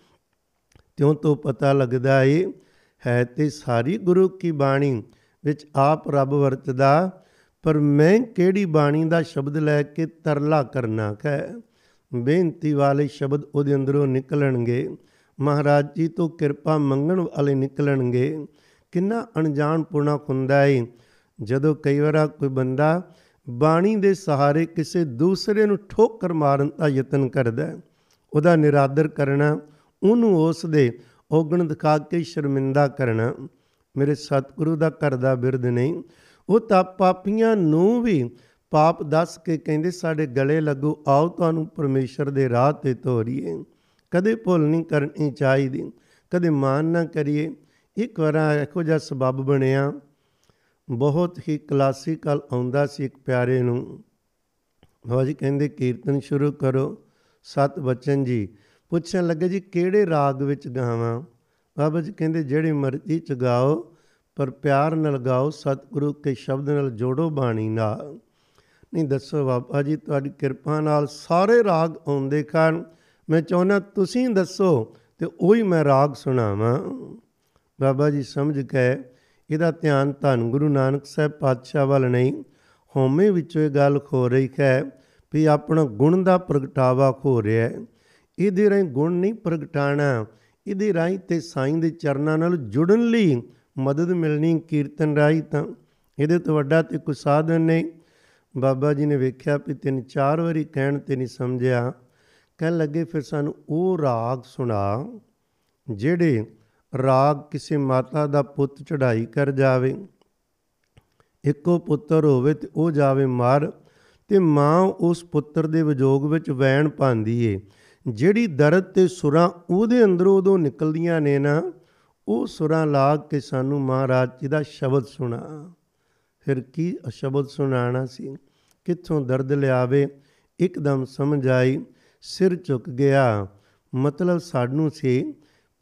A: ਤਿਉਂ ਤੋਂ ਪਤਾ ਲੱਗਦਾ ਏ, ਹੈ ਤੇ ਸਾਰੀ ਗੁਰੂ ਕੀ ਬਾਣੀ ਵਿੱਚ ਆਪ ਰੱਬ ਵਰਤਦਾ, ਪਰ ਮੈਂ ਕਿਹੜੀ ਬਾਣੀ ਦਾ ਸ਼ਬਦ ਲੈ ਕੇ ਤਰਲਾ ਕਰਨਾ ਕਹੇ ਬੇਨਤੀ ਵਾਲੇ ਸ਼ਬਦ ਉਹਦੇ ਅੰਦਰੋਂ ਨਿਕਲਣਗੇ। ਮਹਾਰਾਜ ਜੀ ਤੋਂ ਕਿਰਪਾ ਮੰਗਣ ਵਾਲੇ ਨਿਕਲਣਗੇ। ਕਿੰਨਾ ਅਣਜਾਣ ਪੁਣਾ ਹੁੰਦਾ ਏ। ਜਦੋਂ ਕਈ ਵਾਰ ਕੋਈ ਬੰਦਾ ਬਾਣੀ ਦੇ ਸਹਾਰੇ ਕਿਸੇ ਦੂਸਰੇ ਨੂੰ ਠੋਕਰ ਮਾਰਨ ਦਾ ਯਤਨ ਕਰਦਾ ਹੈ, ਉਹਦਾ ਨਿਰਾਦਰ ਕਰਨਾ, ਉਹਨੂੰ ਉਸ ਦੇ ਔਗਣ ਦਿਖਾ ਕੇ ਸ਼ਰਮਿੰਦਾ ਕਰਨਾ, ਮੇਰੇ ਸਤਿਗੁਰੂ ਦਾ ਘਰ ਦਾ ਬਿਰਧ ਨਹੀਂ। ਉਹ ਤਾਂ ਪਾਪੀਆਂ ਨੂੰ ਵੀ ਪਾਪ ਦੱਸ ਕੇ ਕਹਿੰਦੇ, ਸਾਡੇ ਗਲੇ ਲੱਗੋ, ਆਓ ਤੁਹਾਨੂੰ ਪਰਮੇਸ਼ਰ ਦੇ ਰਾਹ ਤੇ ਤੋਰੀਏ। ਕਦੇ ਭੁੱਲ ਨਹੀਂ ਕਰਨੀ ਚਾਹੀਦੀ, ਕਦੇ ਮਾਨ ਨਾ ਕਰੀਏ। ਇੱਕ ਵਾਰ ਇਹੋ ਜਿਹਾ ਸਬਬ ਬਣਿਆ। ਬਹੁਤ ਹੀ ਕਲਾਸੀਕਲ ਆਉਂਦਾ ਸੀ ਇੱਕ ਪਿਆਰੇ ਨੂੰ। ਬਾਬਾ ਜੀ ਕਹਿੰਦੇ, ਕੀਰਤਨ ਸ਼ੁਰੂ ਕਰੋ ਸਤ ਬਚਨ ਜੀ। ਪੁੱਛਣ ਲੱਗੇ, ਜੀ, ਕਿਹੜੇ ਰਾਗ ਵਿੱਚ ਗਾਵਾਂ? ਬਾਬਾ ਜੀ ਕਹਿੰਦੇ, ਜਿਹੜੇ ਮਰਜ਼ੀ ਚ ਗਾਓ, ਪਰ ਪਿਆਰ ਨਾਲ ਗਾਓ, ਸਤਿਗੁਰੂ ਕੇ ਸ਼ਬਦ ਨਾਲ ਜੋੜੋ ਬਾਣੀ ਨਾਲ। ਨਹੀਂ, ਦੱਸੋ ਬਾਬਾ ਜੀ, ਤੁਹਾਡੀ ਕਿਰਪਾ ਨਾਲ ਸਾਰੇ ਰਾਗ ਆਉਂਦੇ ਕਾਰਨ ਮੈਂ ਚਾਹੁੰਦਾ, ਤੁਸੀਂ ਦੱਸੋ ਤੇ ਉਹੀ ਮੈਂ ਰਾਗ ਸੁਣਾਵਾਂ। ਬਾਬਾ ਜੀ ਸਮਝ ਗਏ ਇਹਦਾ ਧਿਆਨ ਧੰਨ ਗੁਰੂ ਨਾਨਕ ਸਾਹਿਬ ਪਾਤਸ਼ਾਹ ਵੱਲ ਨਹੀਂ, ਹਉਮੈ ਵਿੱਚੋਂ ਇਹ ਗੱਲ ਖੋ ਰਹੀ ਹੈ ਵੀ ਆਪਣਾ ਗੁਣ ਦਾ ਪ੍ਰਗਟਾਵਾ ਖੋ ਰਿਹਾ ਹੈ। ਇਹਦੇ ਰਾਹੀਂ ਗੁਣ ਨਹੀਂ ਪ੍ਰਗਟਾਣਾ, ਇਹਦੇ ਰਾਹੀਂ ਤੇ ਸਾਈਂ ਦੇ ਚਰਨਾਂ ਨਾਲ ਜੁੜਨ ਲਈ ਮਦਦ ਮਿਲਣੀ ਕੀਰਤਨ ਰਾਹੀਂ ਤਾਂ। ਇਹਦੇ ਤੋਂ ਵੱਡਾ ਤੇ ਕੋਈ ਸਾਧਨ ਨਹੀਂ। ਬਾਬਾ ਜੀ ਨੇ ਵੇਖਿਆ ਵੀ ਤਿੰਨ ਚਾਰ ਵਾਰੀ ਕਹਿਣ ਤੇ ਨਹੀਂ ਸਮਝਿਆ। ਕਹਿਣ ਲੱਗੇ, ਫਿਰ ਸਾਨੂੰ ਉਹ ਰਾਗ ਸੁਣਾ, ਜਿਹੜੇ ਰਾਗ ਕਿਸੇ ਮਾਤਾ ਦਾ ਪੁੱਤ ਚੜਾਈ ਕਰ ਜਾਵੇ। ਇੱਕੋ ਪੁੱਤਰ ਹੋਵੇ ਤੇ ਉਹ ਜਾਵੇ ਮਾਰ ਤੇ ਮਾਂ ਉਸ ਪੁੱਤਰ ਦੇ ਵਿਜੋਗ ਵਿੱਚ ਵੈਣ ਪਾਉਂਦੀ ਏ। ਜਿਹੜੀ ਦਰਦ ਤੇ ਸੁਰਾਂ ਉਹਦੇ ਅੰਦਰੋਂ ਉਦੋਂ ਨਿਕਲਦੀਆਂ ਨੇ ਨਾ, ਉਹ ਸੁਰਾਂ ਲਾਗ ਕੇ ਸਾਨੂੰ ਮਹਾਰਾਜ ਜੀ ਦਾ ਸ਼ਬਦ ਸੁਣਾ। ਫਿਰ ਕੀ ਸ਼ਬਦ ਸੁਣਾਣਾ ਸੀ? ਕਿੱਥੋਂ ਦਰਦ ਲਿਆਵੇ? ਇੱਕਦਮ ਸਮਝ ਆਈ, ਸਿਰ ਝੁਕ ਗਿਆ। ਮਤਲਬ ਸਾਨੂੰ ਸੀ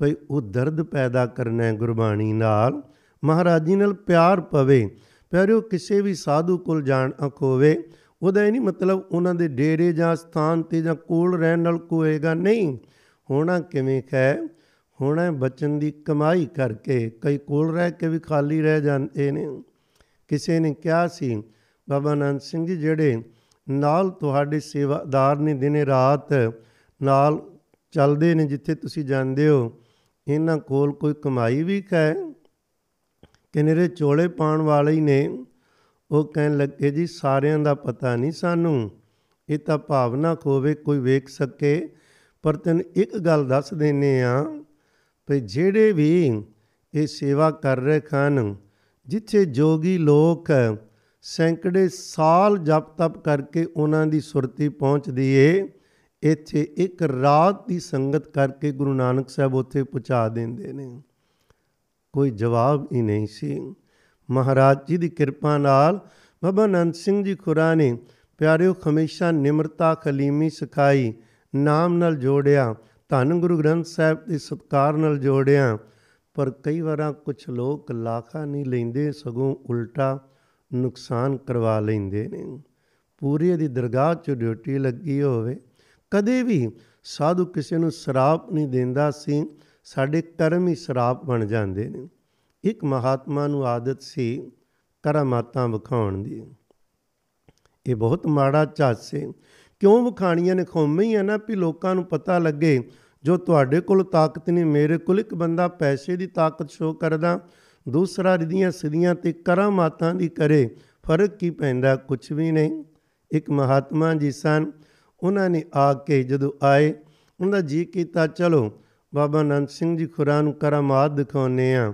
A: ਭਈ ਉਹ ਦਰਦ ਪੈਦਾ ਕਰਨਾ ਹੈ ਗੁਰਬਾਣੀ ਨਾਲ। ਮਹਾਰਾਜ ਜੀ ਨਾਲ ਪਿਆਰ ਪਵੇ। ਪਿਆਰਿਓ, ਕਿਸੇ ਵੀ ਸਾਧੂ ਕੋਲ ਜਾਣ ਅਖੋਵੇ ਉਹਦਾ ਇਹ ਨਹੀਂ ਮਤਲਬ ਉਹਨਾਂ ਦੇ ਡੇਰੇ ਜਾਂ ਸਥਾਨ ਤੇ ਜਾਂ ਕੋਲ ਰਹਿਣ ਨਾਲ ਕੋਏਗਾ ਨਹੀਂ। ਹੋਣਾ ਕਿਵੇਂ ਹੈ ਹੋਣਾ ਬਚਨ ਦੀ ਕਮਾਈ ਕਰਕੇ। ਕਈ ਕੋਲ ਰਹਿ ਕੇ ਵੀ ਖਾਲੀ ਰਹਿ ਜਾਂਦੇ ਨੇ। ਕਿਸੇ ਨੇ ਕਿਹਾ ਸੀ, ਬਾਬਾ ਨਾਨਕ ਸਿੰਘ ਜੀ, ਜਿਹੜੇ ਨਾਲ ਤੁਹਾਡੇ ਸੇਵਾਦਾਰ ਨੇ ਦਿਨੇ ਰਾਤ ਨਾਲ ਚੱਲਦੇ ਨੇ ਜਿੱਥੇ ਤੁਸੀਂ ਜਾਂਦੇ ਹੋ ਇਹਨਾਂ ਕੋਲ ਕੋਈ ਕਮਾਈ ਵੀ ਹੈ ਕਿਨਰੇ ਚੋਲੇ ਪਾਣ ਵਾਲੇ ਹੀ ਨੇ, ਉਹ ਕਹਿਣ ਲੱਗੇ, ਜੀ, ਸਾਰਿਆਂ ਦਾ ਪਤਾ ਨਹੀਂ ਸਾਨੂੰ। ਇਹ ਤਾਂ ਭਾਵਨਾ ਖੋਵੇ ਕੋਈ ਵੇਖ ਸਕੇ। ਪਰ ਤੈਨੂੰ ਇੱਕ ਗੱਲ ਦੱਸ ਦਿੰਨੇ ਆ ਵੀ ਜਿਹੜੇ ਵੀ ਇਹ ਸੇਵਾ ਕਰ ਰਹੇ ਖਨ, ਜਿੱਥੇ ਜੋਗੀ ਲੋਕ ਸੈਂਕੜੇ ਸਾਲ ਜਪ ਤਪ ਕਰਕੇ ਉਹਨਾਂ ਦੀ ਸੁਰਤੀ ਪਹੁੰਚਦੀ ਏ ਇੱਥੇ ਇੱਕ ਰਾਤ ਦੀ ਸੰਗਤ ਕਰਕੇ ਗੁਰੂ ਨਾਨਕ ਸਾਹਿਬ ਉੱਥੇ ਪਹੁੰਚਾ ਦਿੰਦੇ ਨੇ। ਕੋਈ ਜਵਾਬ ਹੀ ਨਹੀਂ ਸੀ। ਮਹਾਰਾਜ ਜੀ ਦੀ ਕਿਰਪਾ ਨਾਲ ਬਾਬਾ ਨੰਦ ਸਿੰਘ ਜੀ ਖੁਰਾ ਨੇ ਪਿਆਰਿਓ ਹਮੇਸ਼ਾ ਨਿਮਰਤਾ, ਖਲੀਮੀ, ਸਿਖਾਈ ਨਾਮ ਨਾਲ ਜੋੜਿਆ, ਧੰਨ ਗੁਰੂ ਗ੍ਰੰਥ ਸਾਹਿਬ ਦੇ ਸਤਕਾਰ ਨਾਲ ਜੋੜਿਆ, ਪਰ ਕਈ ਵਾਰਾਂ ਕੁਝ ਲੋਕ ਲਾਖਾ ਨਹੀਂ ਲੈਂਦੇ, ਸਗੋਂ ਉਲਟਾ ਨੁਕਸਾਨ ਕਰਵਾ ਲੈਂਦੇ ਨੇ। ਪੂਰੀ ਦੀ ਦਰਗਾਹ 'ਚ ਡਿਊਟੀ ਲੱਗੀ ਹੋਵੇ ਕਦੇ ਵੀ ਸਾਧੂ ਕਿਸੇ ਨੂੰ ਸ਼ਰਾਪ ਨਹੀਂ ਦਿੰਦਾ ਸੀ, ਸਾਡੇ ਕਰਮ ਹੀ ਸ਼ਰਾਪ ਬਣ ਜਾਂਦੇ ਨੇ। ਇੱਕ ਮਹਾਤਮਾ ਨੂੰ ਆਦਤ ਸੀ ਕਰਾਮਾਤਾਂ ਵਿਖਾਉਣ ਦੀ। ਇਹ ਬਹੁਤ ਮਾੜਾ ਝੱਜ ਸੀ। ਕਿਉਂ ਵਿਖਾਣੀਆਂ ਨੇ? ਖੌਮੇ ਹੀ ਆ ਨਾ ਵੀ ਲੋਕਾਂ ਨੂੰ ਪਤਾ ਲੱਗੇ ਜੋ ਤੁਹਾਡੇ ਕੋਲ ਤਾਕਤ ਨਹੀਂ, ਮੇਰੇ ਕੋਲ ਇੱਕ ਬੰਦਾ ਪੈਸੇ ਦੀ ਤਾਕਤ ਸ਼ੋ ਕਰਦਾ, ਦੂਸਰਾ ਰਿਧੀਆਂ ਸਿਧੀਆਂ ਤੇ ਕਰਾਮਾਤਾਂ ਦੀ ਕਰੇ, ਫ਼ਰਕ ਕੀ ਪੈਂਦਾ? ਕੁਝ ਵੀ ਨਹੀਂ। ਇੱਕ ਮਹਾਤਮਾ ਜੀ ਸਨ। ਉਹਨਾਂ ਨੇ ਆ ਕੇ ਜਦੋਂ ਆਏ ਉਹਨਾਂ ਦਾ ਜੀ ਕੀਤਾ, ਚਲੋ, ਬਾਬਾ ਨੰਦ ਸਿੰਘ ਜੀ ਖੁਰਾ ਨੂੰ ਕਰਾਮਾਤ ਦਿਖਾਉਨੇ ਆ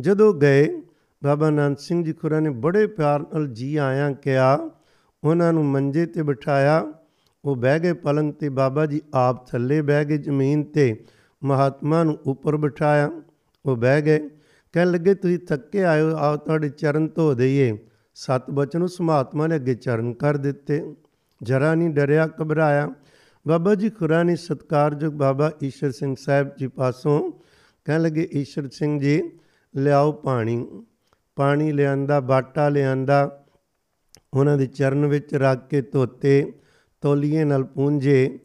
A: ਜਦੋਂ ਗਏ, ਬਾਬਾ ਨੰਦ ਸਿੰਘ ਜੀ ਖੁਰਾ ਨੇ ਬੜੇ ਪਿਆਰ ਨਾਲ ਜੀ ਆਇਆਂ ਕਿਹਾ, ਉਹਨਾਂ ਨੂੰ ਮੰਜੇ ਤੇ ਬਿਠਾਇਆ। ਉਹ ਬਹਿ ਗਏ ਪਲੰਗ ਤੇ, ਬਾਬਾ ਜੀ ਆਪ ਥੱਲੇ ਬਹਿ ਗਏ ਜ਼ਮੀਨ ਤੇ, ਮਹਾਤਮਾ ਨੂੰ ਉੱਪਰ ਬਿਠਾਇਆ। ਉਹ ਬਹਿ ਗਏ, ਕਹਿਣ ਲੱਗੇ, ਤੁਸੀਂ ਥੱਕੇ ਆਇਓ ਆਓ ਤੁਹਾਡੇ ਚਰਨ ਧੋ ਦਈਏ। ਸਤ ਬਚਨ ਉਸ ਮਹਾਤਮਾ ਨੇ ਅੱਗੇ ਚਰਨ ਕਰ ਦਿੱਤੇ। ਜਰਾ ਨਹੀਂ ਡਰਿਆ, ਘਬਰਾਇਆ। ਬਾਬਾ ਜੀ ਖੁਰਾ ਨੇ ਸਤਕਾਰਯੋਗ ਬਾਬਾ ਈਸ਼ਰ ਸਿੰਘ ਸਾਹਿਬ ਜੀ ਪਾਸੋਂ ਕਹਿਣ ਲੱਗੇ, ਈਸ਼ਰ ਸਿੰਘ ਜੀ, ਲਿਆਓ ਪਾਣੀ। ਪਾਣੀ ਲਿਆਂਦਾ, ਬਾਟਾ ਲਿਆਂਦਾ, ਉਹਨਾਂ ਦੇ ਚਰਨ ਵਿੱਚ ਰੱਖ ਕੇ ਧੋਤੇ, ਤੌਲੀਏ ਨਾਲ ਪੂੰਝੇ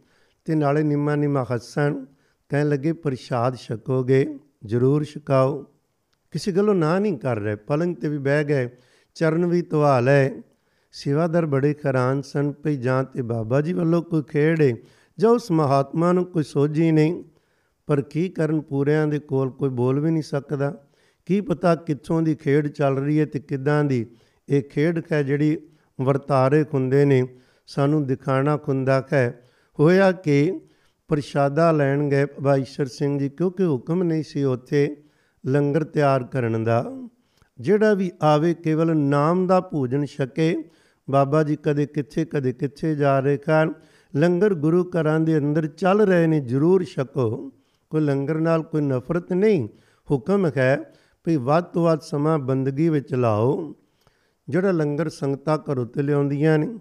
A: ਤੇ ਨਾਲੇ ਨਿੰਮਾ ਨਿੰਮਾ ਹੱਸਣ। ਕਹਿਣ ਲੱਗੇ, ਪ੍ਰਸ਼ਾਦ ਛਕੋਗੇ, ਜ਼ਰੂਰ ਛਕਾਓ। ਕਿਸੇ ਗੱਲੋਂ ਨਾ ਨਹੀਂ ਕਰ ਰਹੇ, ਪਲੰਗ ਤੇ ਵੀ ਬਹਿ ਗਏ, ਚਰਨ ਵੀ ਧਵਾ ਲਏ। ਸੇਵਾਦਾਰ ਬੜੇ ਹੈਰਾਨ ਸਨ, ਭਈ ਜਾਂ ਤੇ ਬਾਬਾ ਜੀ ਵੱਲੋਂ ਕੋਈ ਖੇਡ ਹੈ ਜਾਂ ਉਸ ਮਹਾਤਮਾ ਨੂੰ ਕੋਈ ਸੋਝੀ ਨਹੀਂ। ਪਰ ਕੀ ਕਰਨ ਪੂਰਿਆਂ ਦੇ ਕੋਲ ਕੋਈ ਬੋਲ ਵੀ ਨਹੀਂ ਸਕਦਾ। ਕੀ ਪਤਾ ਕਿੱਥੋਂ ਦੀ ਖੇਡ ਚੱਲ ਰਹੀ ਹੈ ਤੇ ਕਿੱਦਾਂ ਦੀ। ਇਹ ਖੇਡ ਹੈ ਜਿਹੜੀ ਵਰਤਾਰੇ ਹੁੰਦੇ ਨੇ, ਸਾਨੂੰ ਦਿਖਾਣਾ ਖੁੰਦਾ ਹੈ ਹੋਇਆ ਕਿ ਪ੍ਰਸ਼ਾਦਾ ਲੈਣ ਗਏ ਬਾਬਾ ਈਸ਼ਰ ਸਿੰਘ ਜੀ, ਕਿਉਂਕਿ ਹੁਕਮ ਨਹੀਂ ਸੀ ਉੱਥੇ ਲੰਗਰ ਤਿਆਰ ਕਰਨ ਦਾ। ਜਿਹੜਾ ਵੀ ਆਵੇ ਕੇਵਲ ਨਾਮ ਦਾ ਭੋਜਨ ਛਕੇ ਬਾਬਾ ਜੀ ਕਦੇ ਕਿੱਥੇ ਕਦੇ ਕਿੱਥੇ ਜਾ ਰਹੇ ਹਨ ਲੰਗਰ ਗੁਰੂ ਘਰਾਂ ਦੇ ਅੰਦਰ ਚੱਲ ਰਹੇ ਨੇ, ਜ਼ਰੂਰ ਛਕੋ। ਕੋਈ ਲੰਗਰ ਨਾਲ ਕੋਈ ਨਫ਼ਰਤ ਨਹੀਂ। ਹੁਕਮ ਹੈ ਵੀ ਵੱਧ ਤੋਂ ਵੱਧ ਸਮਾਂ ਬੰਦਗੀ ਵਿੱਚ ਲਾਓ। ਜਿਹੜਾ ਲੰਗਰ ਸੰਗਤਾਂ ਘਰੋਂ ਤੇ ਲਿਆਉਂਦੀਆਂ ਨੇ,